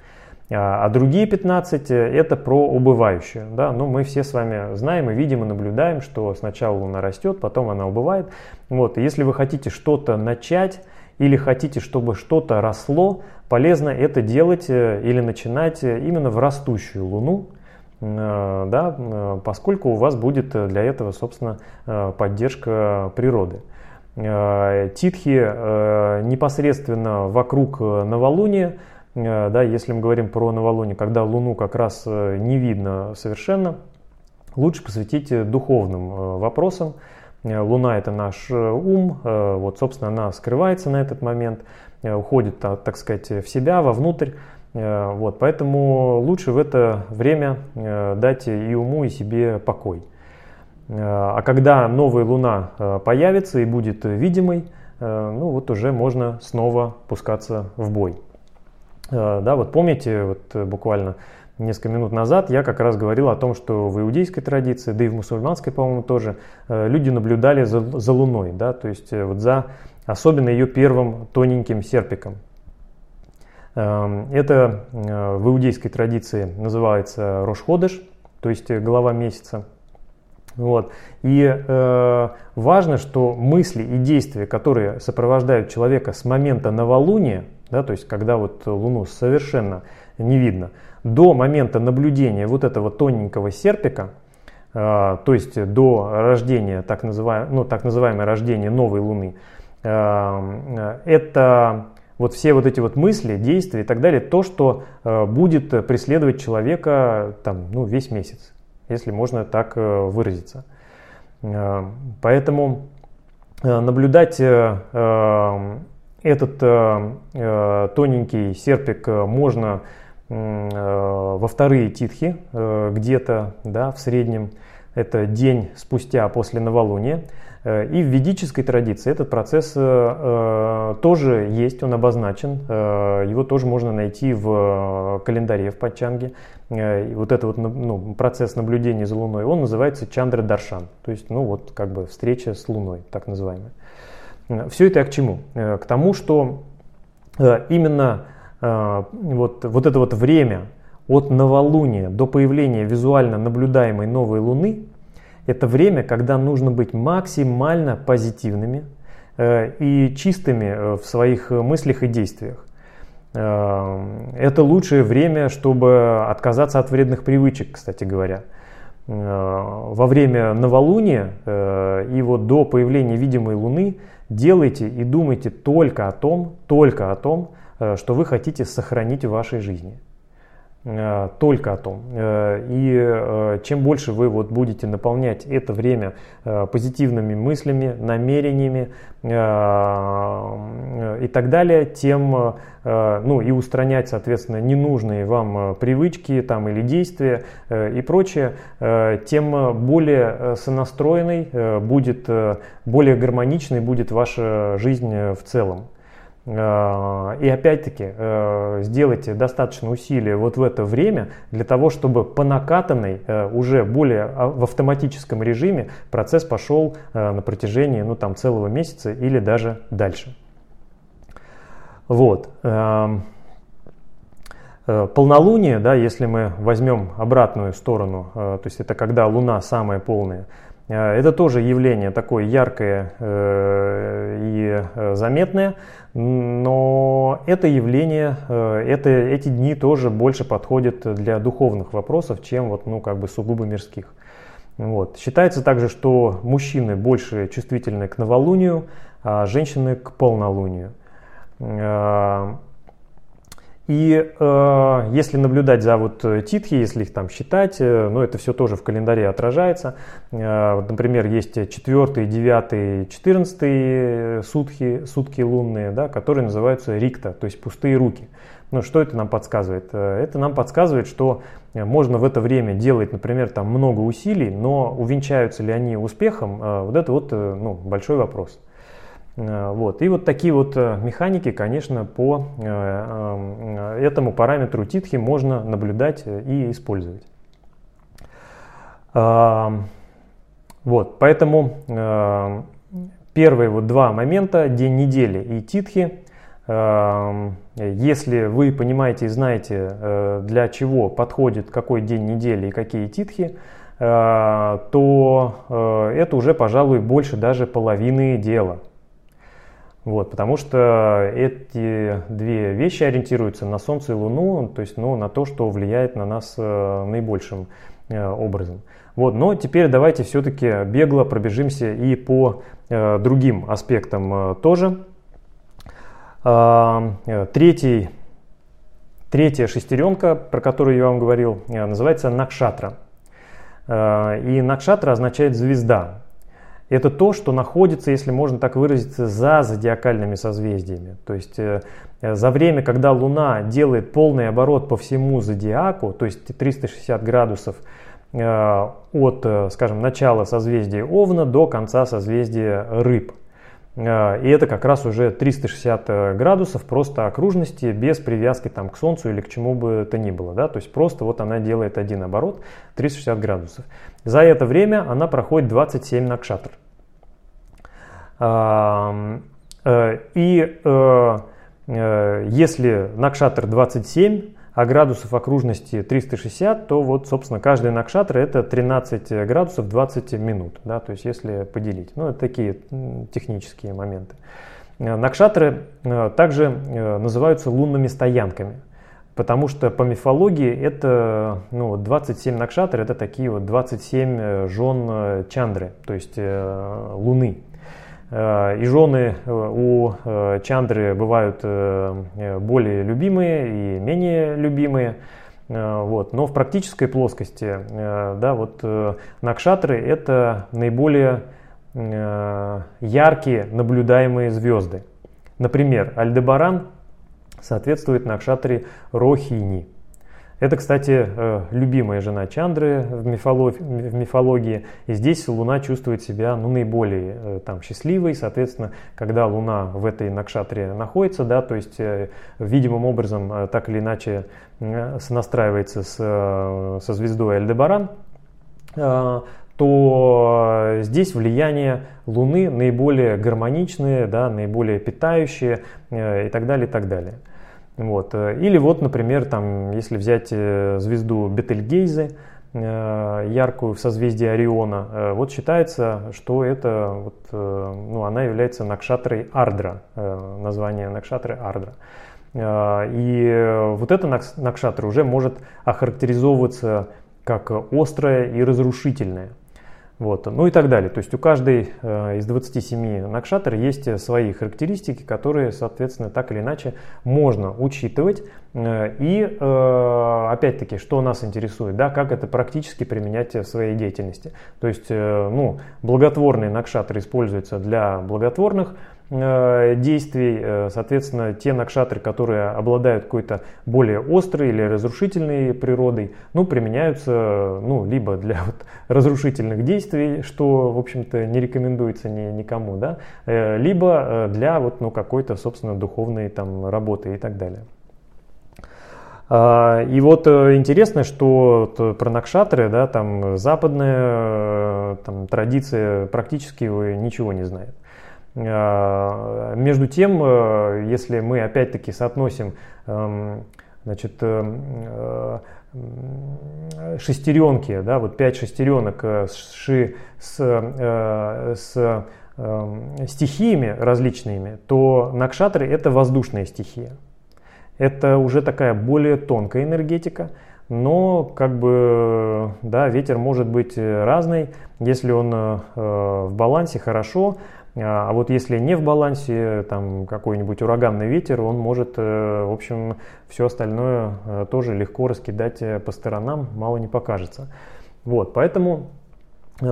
A: А, а другие 15 – это про убывающую. Да? Ну, мы все с вами знаем и видим и наблюдаем, что сначала луна растет, потом она убывает. Вот. И если вы хотите что-то начать или хотите, чтобы что-то росло, полезно это делать или начинать именно в растущую луну, да, э, поскольку у вас будет для этого, собственно, э, поддержка природы. Титхи непосредственно вокруг новолуния, да, если мы говорим про новолуние, когда Луну как раз не видно совершенно, лучше посвятить духовным вопросам. Луна это наш ум, вот, собственно, она скрывается на этот момент, уходит, так сказать, в себя, вовнутрь. Э, вот, поэтому лучше в это время э, дать и уму, и себе покой. Э, а когда новая луна появится и будет видимой, ну вот уже можно снова пускаться в бой. Да, вот помните, вот буквально несколько минут назад я как раз говорил о том, что в иудейской традиции, да и в мусульманской, по-моему, тоже люди наблюдали за, за Луной, да, то есть вот за особенно ее первым тоненьким серпиком. Эм, это э, в иудейской традиции называется Рошходыш, то есть э, голова месяца. Вот. И э, важно, что мысли и действия, которые сопровождают человека с момента новолуния, да, то есть когда вот Луну совершенно не видно, до момента наблюдения вот этого тоненького серпика, э, то есть до рождения, так, называем, ну, так называемое рождение новой Луны, э, э это вот все вот эти вот мысли, действия и так далее, то, что э, будет преследовать человека там, ну, весь месяц, если можно так э, выразиться. Э, поэтому наблюдать этот тоненький серпик можно во вторые титхи, где-то да, в среднем, это день спустя после новолуния. Э, и в ведической традиции этот процесс э, э, тоже есть, он обозначен. Его тоже можно найти в календаре в Пачанге. Вот этот вот, ну, процесс наблюдения за Луной, он называется Чандра Даршан. То есть, ну вот, как бы встреча с Луной, так называемая. Все это к чему? К тому, что именно вот, вот это вот время от новолуния до появления визуально наблюдаемой новой Луны – это время, когда нужно быть максимально позитивными э, и чистыми э, в своих мыслях и действиях. Это лучшее время, чтобы отказаться от вредных привычек, кстати говоря. Во время новолуния и вот до появления видимой Луны делайте и думайте только о том, только о том, что вы хотите сохранить в вашей жизни. Э, только о том. Э, и э, чем больше вы вот будете наполнять это время позитивными мыслями, намерениями и так далее, тем, ну и устранять, соответственно, ненужные вам привычки там или действия и прочее, тем более сонастроенной будет, более гармоничной будет ваша жизнь в целом. Э, и опять-таки э, сделайте достаточно усилия вот в это время для того, чтобы по накатанной э, уже более а, в автоматическом режиме процесс пошел на протяжении ну, там, целого месяца или даже дальше. Вот. Полнолуние, да, если мы возьмем обратную сторону, то есть это когда Луна самая полная, это тоже явление такое яркое и заметное, но это явление, э, это, эти дни тоже больше подходят для духовных вопросов, чем вот, ну, как бы сугубо мирских. Вот. Считается также, что мужчины больше чувствительны к новолунию, а женщины к полнолунию. Э, и э, если наблюдать за вот э, титхи, если их там считать, э, ну это все тоже в календаре отражается. Э, вот, например, есть 4, 9, 14 сутки, сутки лунные, да, которые называются рикта, то есть пустые руки. Ну, что это нам подсказывает? Э, это нам подсказывает, что можно в это время делать, например, там много усилий, но увенчаются ли они успехом, вот это вот ну, большой вопрос. Э, вот. И вот такие вот э, механики, конечно, по э, этому параметру титхи можно наблюдать и использовать. Вот, поэтому первые вот два момента, день недели и титхи, если вы понимаете и знаете, для чего подходит какой день недели и какие титхи, то это уже, пожалуй, больше даже половины дела. Вот, потому что эти две вещи ориентируются на Солнце и Луну, то есть ну, на то, что влияет на нас э, наибольшим э, образом. Вот, но теперь давайте все-таки бегло пробежимся и по э, другим аспектам тоже. Э, третий, третья шестеренка, про которую я вам говорил, называется Накшатра. И Накшатра означает звезда. Это то, что находится, если можно так выразиться, за зодиакальными созвездиями. То есть э, за время, когда Луна делает полный оборот по всему зодиаку, то есть 360 градусов э, от, э, скажем, начала созвездия Овна до конца созвездия Рыб – и это как раз уже 360 э, градусов просто окружности без привязки там, к Солнцу или к чему бы то ни было. Да? То есть просто вот она делает один оборот 360 градусов. За это время она проходит 27 накшатр. Э, и э, если накшатр 27, а градусов окружности 360, то вот, собственно, каждый накшатра это 13 градусов 20 минут, да, то есть если поделить. Ну, это такие технические моменты. Э, накшатры э, также э, называются лунными стоянками, потому что по мифологии это ну, 27 накшатр, это такие вот 27 жен чандры, то есть луны. Э, и жены э, у э, Чандры бывают более любимые и менее любимые. Вот. Но в практической плоскости да, вот, Накшатры это наиболее яркие наблюдаемые звезды. Например, Альдебаран соответствует Накшатре Рохини – это, кстати, э, любимая жена Чандры в мифологии, в мифологии. И здесь Луна чувствует себя ну, наиболее э, там, счастливой. Соответственно, когда Луна в этой накшатре находится, да, то есть э, видимым образом так или иначе сонастраивается с, со звездой Альдебаран, то здесь влияние Луны наиболее гармоничные, да, наиболее питающие и так далее, и так далее. Вот. Или вот, например, там, если взять звезду Бетельгейзе, яркую в созвездии Ориона, вот считается, что это, вот, ну, она является Накшатрой Ардра, название Накшатры Ардра. И вот эта Накшатра уже может охарактеризовываться как острая и разрушительная. Вот, ну и так далее. То есть у каждой э, из 27 накшатр есть свои характеристики, которые, соответственно, так или иначе можно учитывать. Э, и э, опять-таки, что нас интересует, да, как это практически применять в своей деятельности. То есть, э, ну, благотворные накшатры используются для благотворных Э, действий, э, соответственно, те накшатры, которые обладают какой-то более острой или разрушительной природой, ну, применяются, ну, либо для вот разрушительных действий, что, в общем-то, не рекомендуется ни, никому, да, э, либо для вот, ну, какой-то, собственно, духовной там работы и так далее. А, и вот интересно, что про накшатры, да, там западная там, традиция практически ничего не знает. А, между тем, э, если мы опять-таки соотносим эм, значит, э, э, шестеренки, да, вот пять шестеренок с, с, с эм, стихиями различными, то накшатры это воздушная стихия. Это уже такая более тонкая энергетика, но как бы да, ветер может быть разный. Если он в балансе, хорошо. А, а вот если не в балансе, там какой-нибудь ураганный ветер, он может, э, в общем, все остальное э, тоже легко раскидать э, по сторонам, мало не покажется. Вот, поэтому,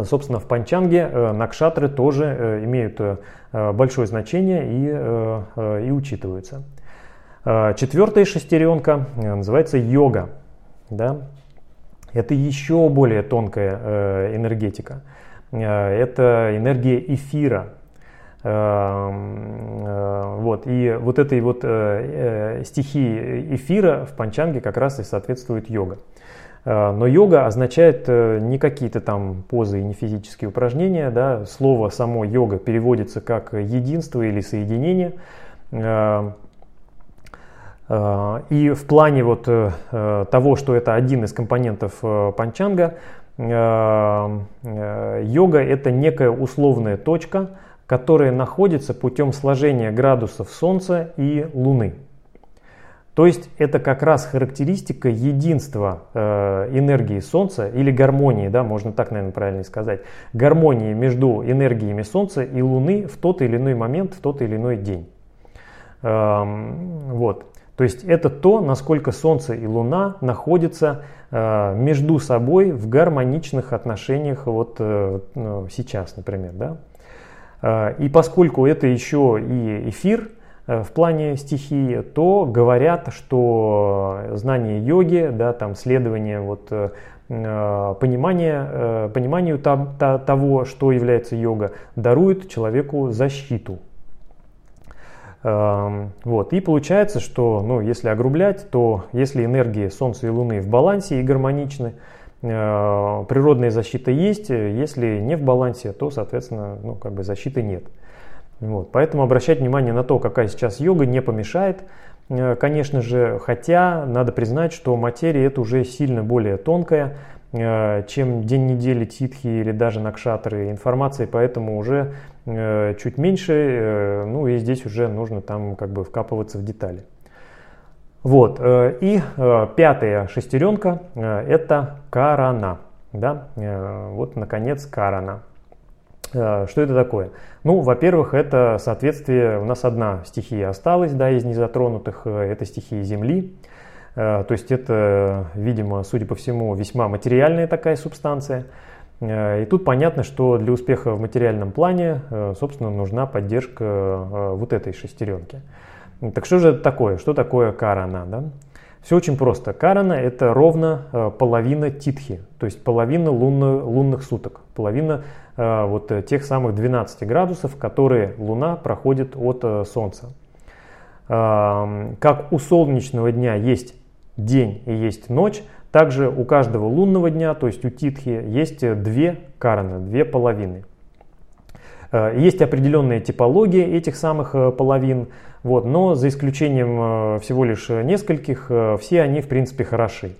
A: собственно, в панчанге накшатры тоже имеют большое значение и, и учитываются. Четвертая шестеренка называется йога. Да? Это еще более тонкая энергетика. Это энергия эфира, вот. И вот этой вот э, э, стихии эфира в панчанге как раз и соответствует йога. Но йога означает не какие-то там позы и не физические упражнения. Да? Слово само йога переводится как единство или соединение. И в плане вот того, что это один из компонентов панчанга, йога это некая условная точка, которые находятся путем сложения градусов Солнца и Луны. То есть это как раз характеристика единства э, энергии Солнца или гармонии, да, можно так, наверное, правильно сказать, гармонии между энергиями Солнца и Луны в тот или иной момент, в тот или иной день. Эм, вот. То есть это то, насколько Солнце и Луна находятся э, между собой в гармоничных отношениях вот э, сейчас, например, да. А, и поскольку это еще и эфир э, в плане стихии, то говорят, что знание йоги, да, там следование вот, э, э, понимание, пониманию того, что является йога, дарует человеку защиту. Вот. И получается, что ну, если огрублять, то если энергии Солнца и Луны в балансе и гармоничны, природная защита есть, если не в балансе, то, соответственно, ну, как бы защиты нет. Вот. Поэтому обращать внимание на то, какая сейчас йога, не помешает. Э, конечно же, хотя надо признать, что материя это уже сильно более тонкая, э, чем день недели титхи или даже накшатры информации, поэтому уже чуть меньше, ну и здесь уже нужно там как бы вкапываться в детали. Вот. Э, и э, пятая шестеренка э, это карана. Да? Вот, наконец, карана. Что это такое? Ну, во-первых, это соответствие, у нас одна стихия осталась, да, из незатронутых, это стихия Земли. То есть это, видимо, судя по всему, весьма материальная такая субстанция. И тут понятно, что для успеха в материальном плане, собственно, нужна поддержка вот этой шестеренки. Так что же это такое? Что такое карана? Да? Все очень просто. Карана это ровно э, половина титхи, то есть половина лунно, лунных суток, половина э, вот э, тех самых 12 градусов, которые Луна проходит от Солнца. Как у солнечного дня есть день и есть ночь, также у каждого лунного дня, то есть у титхи, есть две караны, две половины. Есть определенная типология этих самых половин, вот, но за исключением всего лишь нескольких, все они в принципе хороши.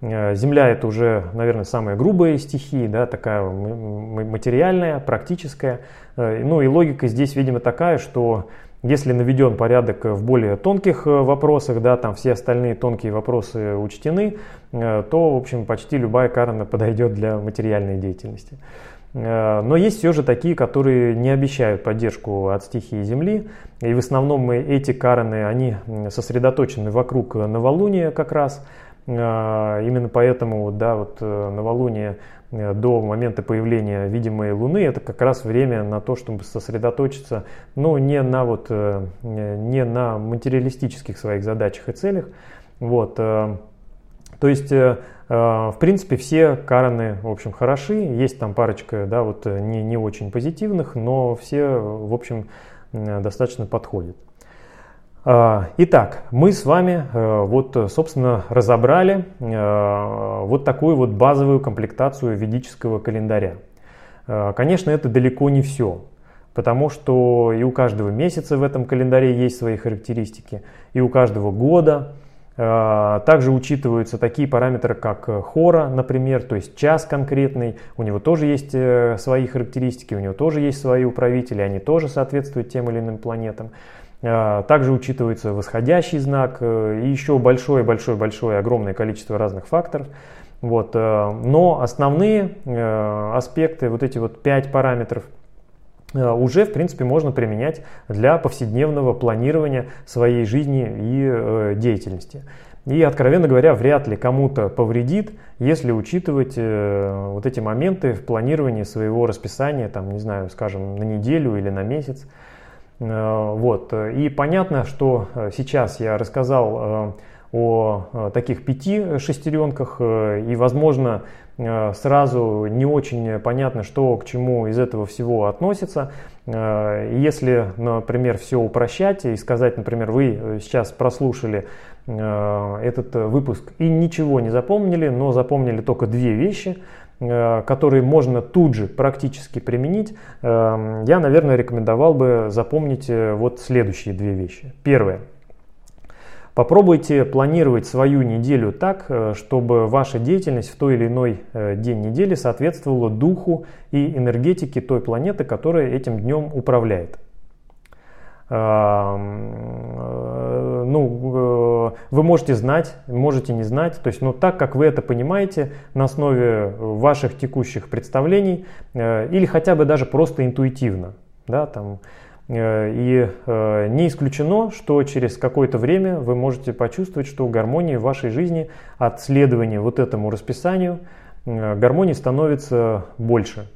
A: Земля это уже, наверное, самая грубая стихия, да, такая материальная, практическая. Ну и логика здесь, видимо, такая, что если наведен порядок в более тонких э, вопросах, да, там все остальные тонкие вопросы учтены, э, то, в общем, почти любая карна подойдет для материальной деятельности. Э, но есть все же такие, которые не обещают поддержку от стихии Земли. И в основном эти караны, они сосредоточены вокруг новолуния как раз. Именно поэтому да, вот новолуние Э, до момента появления видимой Луны, это как раз время на то, чтобы сосредоточиться, ну, не на, вот, э, не на материалистических своих задачах и целях. Вот. Э, то есть, в принципе, все Караны, в общем, хороши. Есть там парочка, да, вот не, не очень позитивных, но все, в общем, достаточно подходят. А, итак, мы с вами э, вот, собственно, разобрали э, вот такую вот базовую комплектацию ведического календаря. Э, конечно, это далеко не все, потому что и у каждого месяца в этом календаре есть свои характеристики, и у каждого года. Также учитываются такие параметры, как хора, например, то есть час конкретный, у него тоже есть свои характеристики, у него тоже есть свои управители, они тоже соответствуют тем или иным планетам. Также учитывается восходящий знак э, и еще большое-большое-большое огромное количество разных факторов. Вот. Э, но основные э, аспекты, вот эти вот пять параметров, уже, в принципе, можно применять для повседневного планирования своей жизни и деятельности. И, откровенно говоря, вряд ли кому-то повредит, если учитывать вот эти моменты в планировании своего расписания, там, не знаю, скажем, на неделю или на месяц. Э, вот. И понятно, что э, сейчас я рассказал э, о таких пяти шестеренках, и, возможно, сразу не очень понятно, что к чему из этого всего относится. Если, например, все упрощать и сказать, например, вы сейчас прослушали этот выпуск и ничего не запомнили, но запомнили только две вещи – Э, которые можно тут же практически применить, э, я, наверное, рекомендовал бы запомнить э, вот следующие две вещи. Первое. Попробуйте планировать свою неделю так, чтобы ваша деятельность в той или иной день недели соответствовала духу и энергетике той планеты, которая этим днем управляет. Э, ну, э, вы можете знать, можете не знать, то есть, ну, так как вы это понимаете на основе ваших текущих представлений э, или хотя бы даже просто интуитивно, да, там, и не исключено, что через какое-то время вы можете почувствовать, что гармонии в вашей жизни от следования вот этому расписанию гармонии становится больше.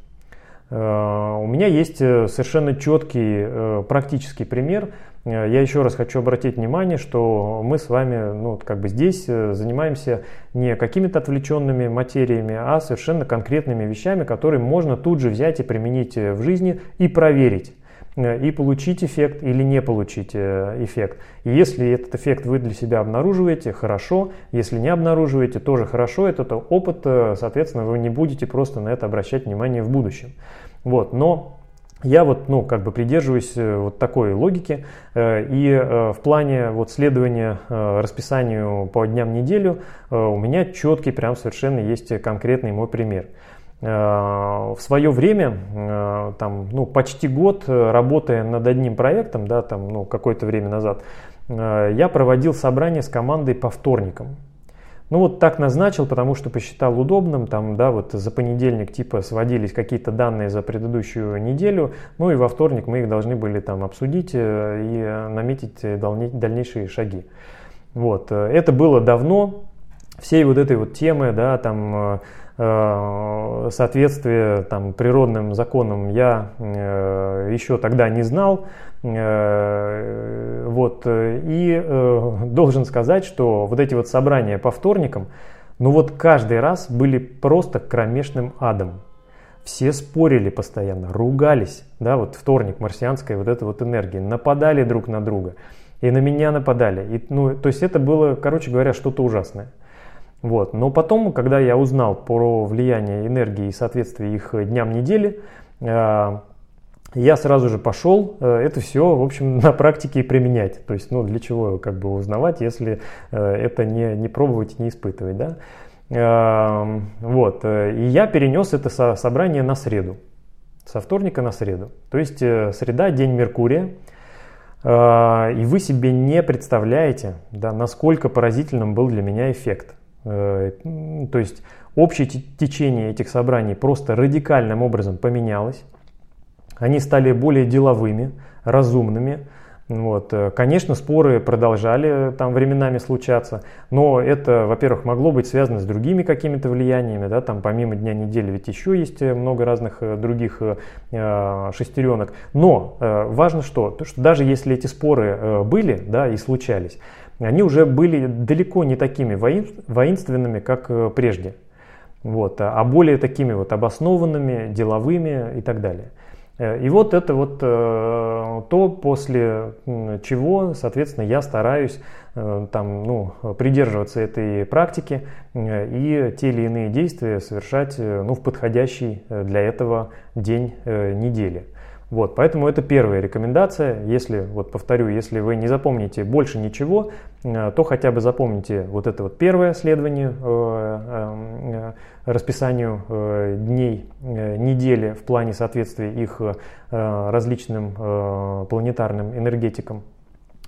A: Э, у меня есть э, совершенно четкий э, практический пример. Я еще раз хочу обратить внимание, что мы с вами ну, как бы здесь занимаемся не какими-то отвлеченными материями, а совершенно конкретными вещами, которые можно тут же взять и применить в жизни и проверить и получить эффект или не получить эффект. И если этот эффект вы для себя обнаруживаете, хорошо. Если не обнаруживаете, тоже хорошо. Это опыт, соответственно, вы не будете просто на это обращать внимание в будущем. Вот, но я вот, ну, как бы придерживаюсь э, вот такой логики, э, и э, в плане вот следования расписанию по дням неделю у меня четкий, прям совершенно есть конкретный мой пример. В свое время, там, ну, почти год работая над одним проектом, да, там, ну, какое-то время назад, я проводил собрание с командой по вторникам. Ну вот так назначил, потому что посчитал удобным, там, да, вот за понедельник типа сводились какие-то данные за предыдущую неделю, ну и во вторник мы их должны были там обсудить э, и наметить дальнейшие шаги. Вот, э, это было давно, всей вот этой вот темы, да, там, э, соответствие там, природным законам я еще тогда не знал, Э, вот. И э, должен сказать, что вот эти вот собрания по вторникам, ну вот каждый раз были просто кромешным адом. Все спорили постоянно, ругались, да, вот вторник, марсианская вот эта вот энергия, нападали друг на друга, и на меня нападали. И, ну, то есть это было, короче говоря, что-то ужасное. Вот. Но потом, когда я узнал про влияние энергии и соответствие их дням недели, э, я сразу же пошел это все, в общем, на практике применять. То есть, ну, для чего как бы узнавать, если это не, не пробовать, не испытывать, да. Эм, вот. И я перенес это собрание на среду. Со вторника на среду. То есть, среда, день Меркурия. И вы себе не представляете, да, насколько поразительным был для меня эффект. То есть, общее течение этих собраний просто радикальным образом поменялось. Они стали более деловыми, разумными. Вот. Конечно, споры продолжали там временами случаться, но это, во-первых, могло быть связано с другими какими-то влияниями, да, там помимо дня недели ведь еще есть много разных э, других э, шестеренок. Но э, важно что, то, что даже если эти споры э, были, да, и случались, они уже были далеко не такими воинственными, как э, прежде вот, а, а более такими вот обоснованными, деловыми и так далее. Э, и вот это вот э, то, после чего, соответственно, я стараюсь там, ну, придерживаться этой практики и те или иные действия совершать ну, в подходящий для этого день недели. Вот, поэтому это первая рекомендация. Если, вот повторю, если вы не запомните больше ничего, э, то хотя бы запомните вот это вот первое следование э, э, расписанию дней недели в плане соответствия их различным планетарным энергетикам.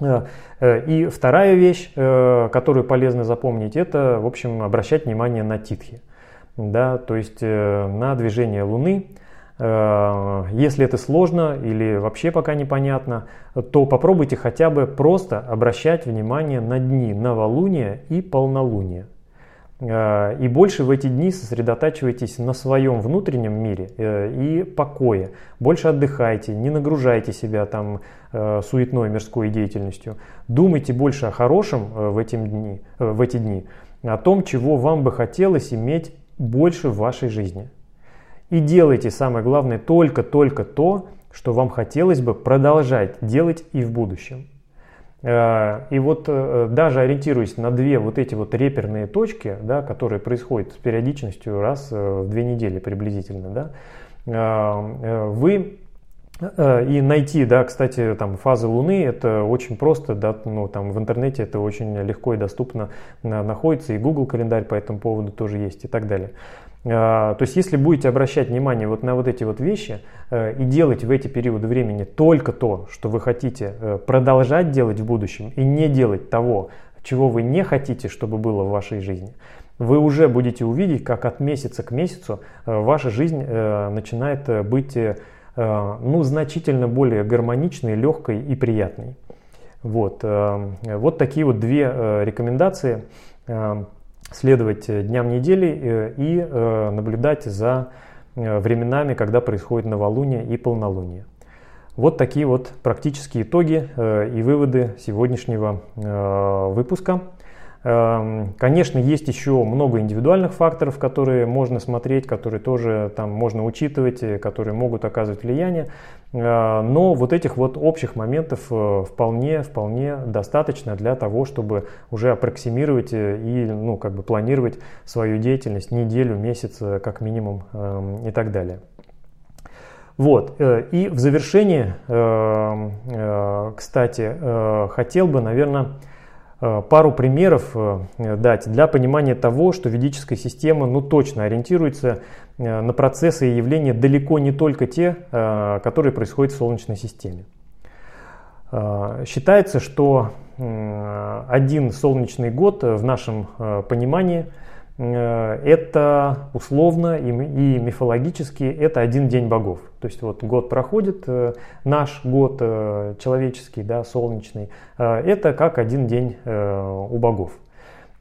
A: И вторая вещь, которую полезно запомнить, это, в общем, обращать внимание на титхи. Да, то есть на движение Луны, если это сложно или вообще пока непонятно, то попробуйте хотя бы просто обращать внимание на дни новолуния и полнолуния. Э, и больше в эти дни сосредотачивайтесь на своем внутреннем мире э, и покое. Больше отдыхайте, не нагружайте себя там суетной мирской деятельностью. Думайте больше о хорошем в, эти дни, в эти дни, о том, чего вам бы хотелось иметь больше в вашей жизни. И делайте, самое главное, только-только то, что вам хотелось бы продолжать делать и в будущем. Э, и вот э, даже ориентируясь на две вот эти вот реперные точки, да, которые происходят с периодичностью раз э, в две недели приблизительно, да, вы и найти, да, кстати, там фазы Луны, это очень просто, да, ну, там в интернете это очень легко и доступно находится, и Google календарь по этому поводу тоже есть и так далее. А, то есть, если будете обращать внимание вот на вот эти вот вещи э, и делать в эти периоды времени только то, что вы хотите э, продолжать делать в будущем, и не делать того, чего вы не хотите, чтобы было в вашей жизни, вы уже будете увидеть, как от месяца к месяцу э, ваша жизнь начинает быть ну, значительно более гармоничной, легкой и приятной. Вот, вот такие вот две рекомендации следовать э, дням недели э, и э, наблюдать за временами, когда происходит новолуние и полнолуние. Вот такие вот практические итоги и выводы сегодняшнего выпуска. Эм, конечно, есть еще много индивидуальных факторов, которые можно смотреть, которые тоже там можно учитывать, которые могут оказывать влияние. Э, но вот этих вот общих моментов э, вполне, вполне достаточно для того, чтобы уже аппроксимировать э, и ну, как бы планировать свою деятельность неделю, месяц как минимум эм, и так далее. Вот. И в завершение, кстати, хотел бы, наверное, пару примеров дать для понимания того, что ведическая система ну, точно ориентируется на процессы и явления далеко не только те, которые происходят в Солнечной системе. Считается, что один солнечный год в нашем понимании Э, это условно и мифологически это один день богов. То есть вот год проходит, э, наш год э, человеческий, да, солнечный, это как один день у богов.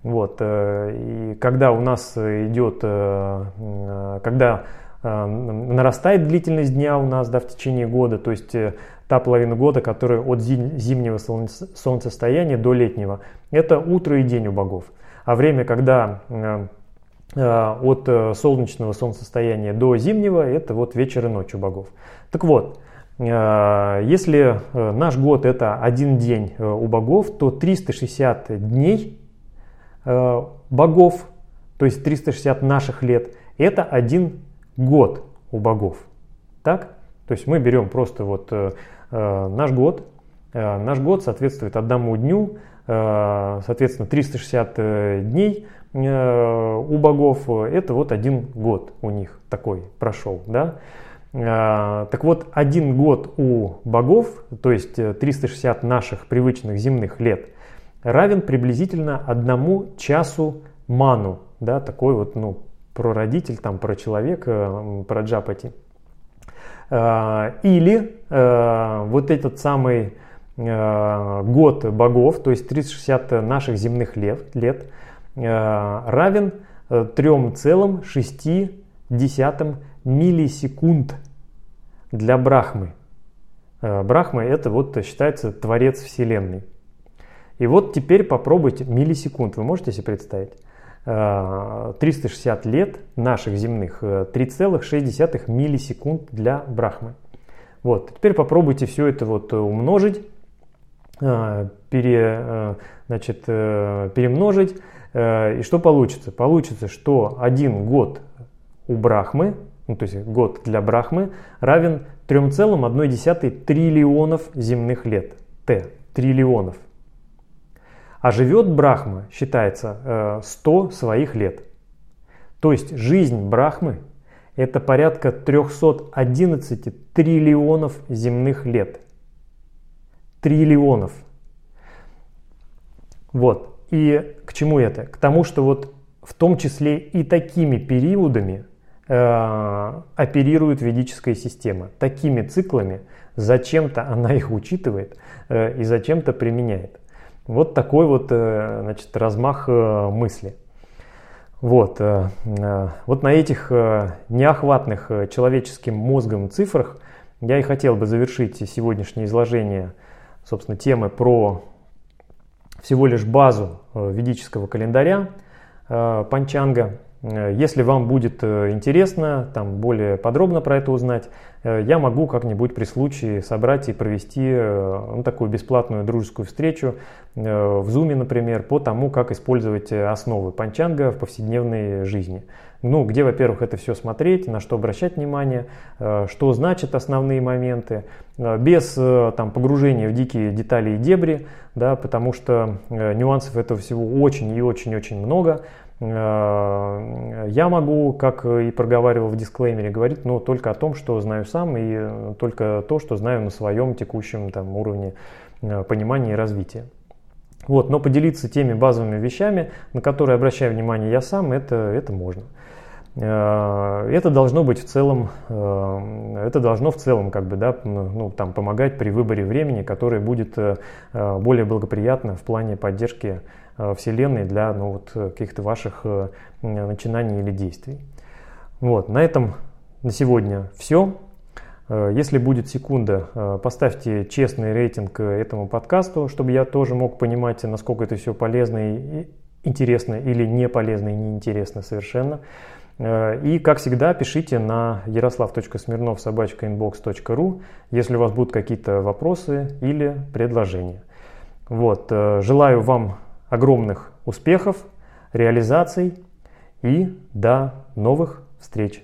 A: Вот. И когда у нас идет, когда нарастает длительность дня у нас да, в течение года, то есть та половина года, которая от зимнего солнцестояния до летнего, это утро и день у богов. А время, когда э, э, от э, солнечного солнцестояния до зимнего, это вот вечер и ночь у богов. Так вот, если наш год это один день у богов, то 360 дней богов, то есть 360 наших лет, это один год у богов. Так? То есть мы берем просто вот наш год, наш год соответствует одному дню, соответственно 360 дней у богов, это вот один год у них такой прошел, да. Так вот, один год у богов, то есть 360 наших привычных земных лет, равен приблизительно одному часу ману, да, такой вот, ну, прародитель, там, про человека, про джапати. А, или э, вот этот самый э, год богов, то есть 360 наших земных лет, лет э, равен 3,6 миллисекунд для Брахмы. Брахма это вот считается творец Вселенной. И вот теперь попробуйте миллисекунд. Вы можете себе представить? 360 э, лет наших земных, 3,6 э, миллисекунд для Брахмы. Вот, теперь попробуйте все это вот умножить, э, пере, значит, перемножить. И что получится? Получится, что один год у Брахмы, ну, то есть год для Брахмы, равен 3,1 триллионов земных лет. Т. Триллионов. А живет Брахма, считается, 100 э, своих лет. То есть жизнь Брахмы – это порядка 311 триллионов земных лет. Триллионов. Вот. И к чему это? К тому, что вот в том числе и такими периодами э, оперирует ведическая система. Такими циклами зачем-то она их учитывает э, и зачем-то применяет. Вот такой вот э, значит, размах э, мысли. Вот, э, вот на этих неохватных человеческим мозгом цифрах я и хотел бы завершить сегодняшнее изложение, собственно, темы про всего лишь базу ведического календаря Панчанга. Э, если вам будет э, интересно там более подробно про это узнать, э, я могу как-нибудь при случае собрать и провести ну, такую бесплатную дружескую встречу в Zoom, например, по тому, как использовать основы панчанга в повседневной жизни. Ну, где, во-первых, это все смотреть, на что обращать внимание, что значат основные моменты, без там, погружения в дикие детали и дебри, да, потому что нюансов этого всего очень и очень-очень много. Э, я могу, как и проговаривал в дисклеймере, говорить ну, только о том, что знаю сам и только то, что знаю на своем текущем там, уровне э, понимания и развития. Вот, но поделиться теми базовыми вещами, на которые обращаю внимание я сам, это, это можно. Э, это должно быть в целом, это должно в целом как бы, да, ну, там, помогать при выборе времени, которое будет более благоприятно в плане поддержки Э, Вселенной для ну, вот, каких-то ваших э, начинаний или действий. Вот, на этом на сегодня все. Э, если будет секунда, поставьте честный рейтинг этому подкасту, чтобы я тоже мог понимать, насколько это все полезно и интересно или не полезно и неинтересно совершенно. И, как всегда, пишите на yaroslav.smirnov.inbox.ru, если у вас будут какие-то вопросы или предложения. Вот, желаю вам огромных успехов, реализаций и до новых встреч!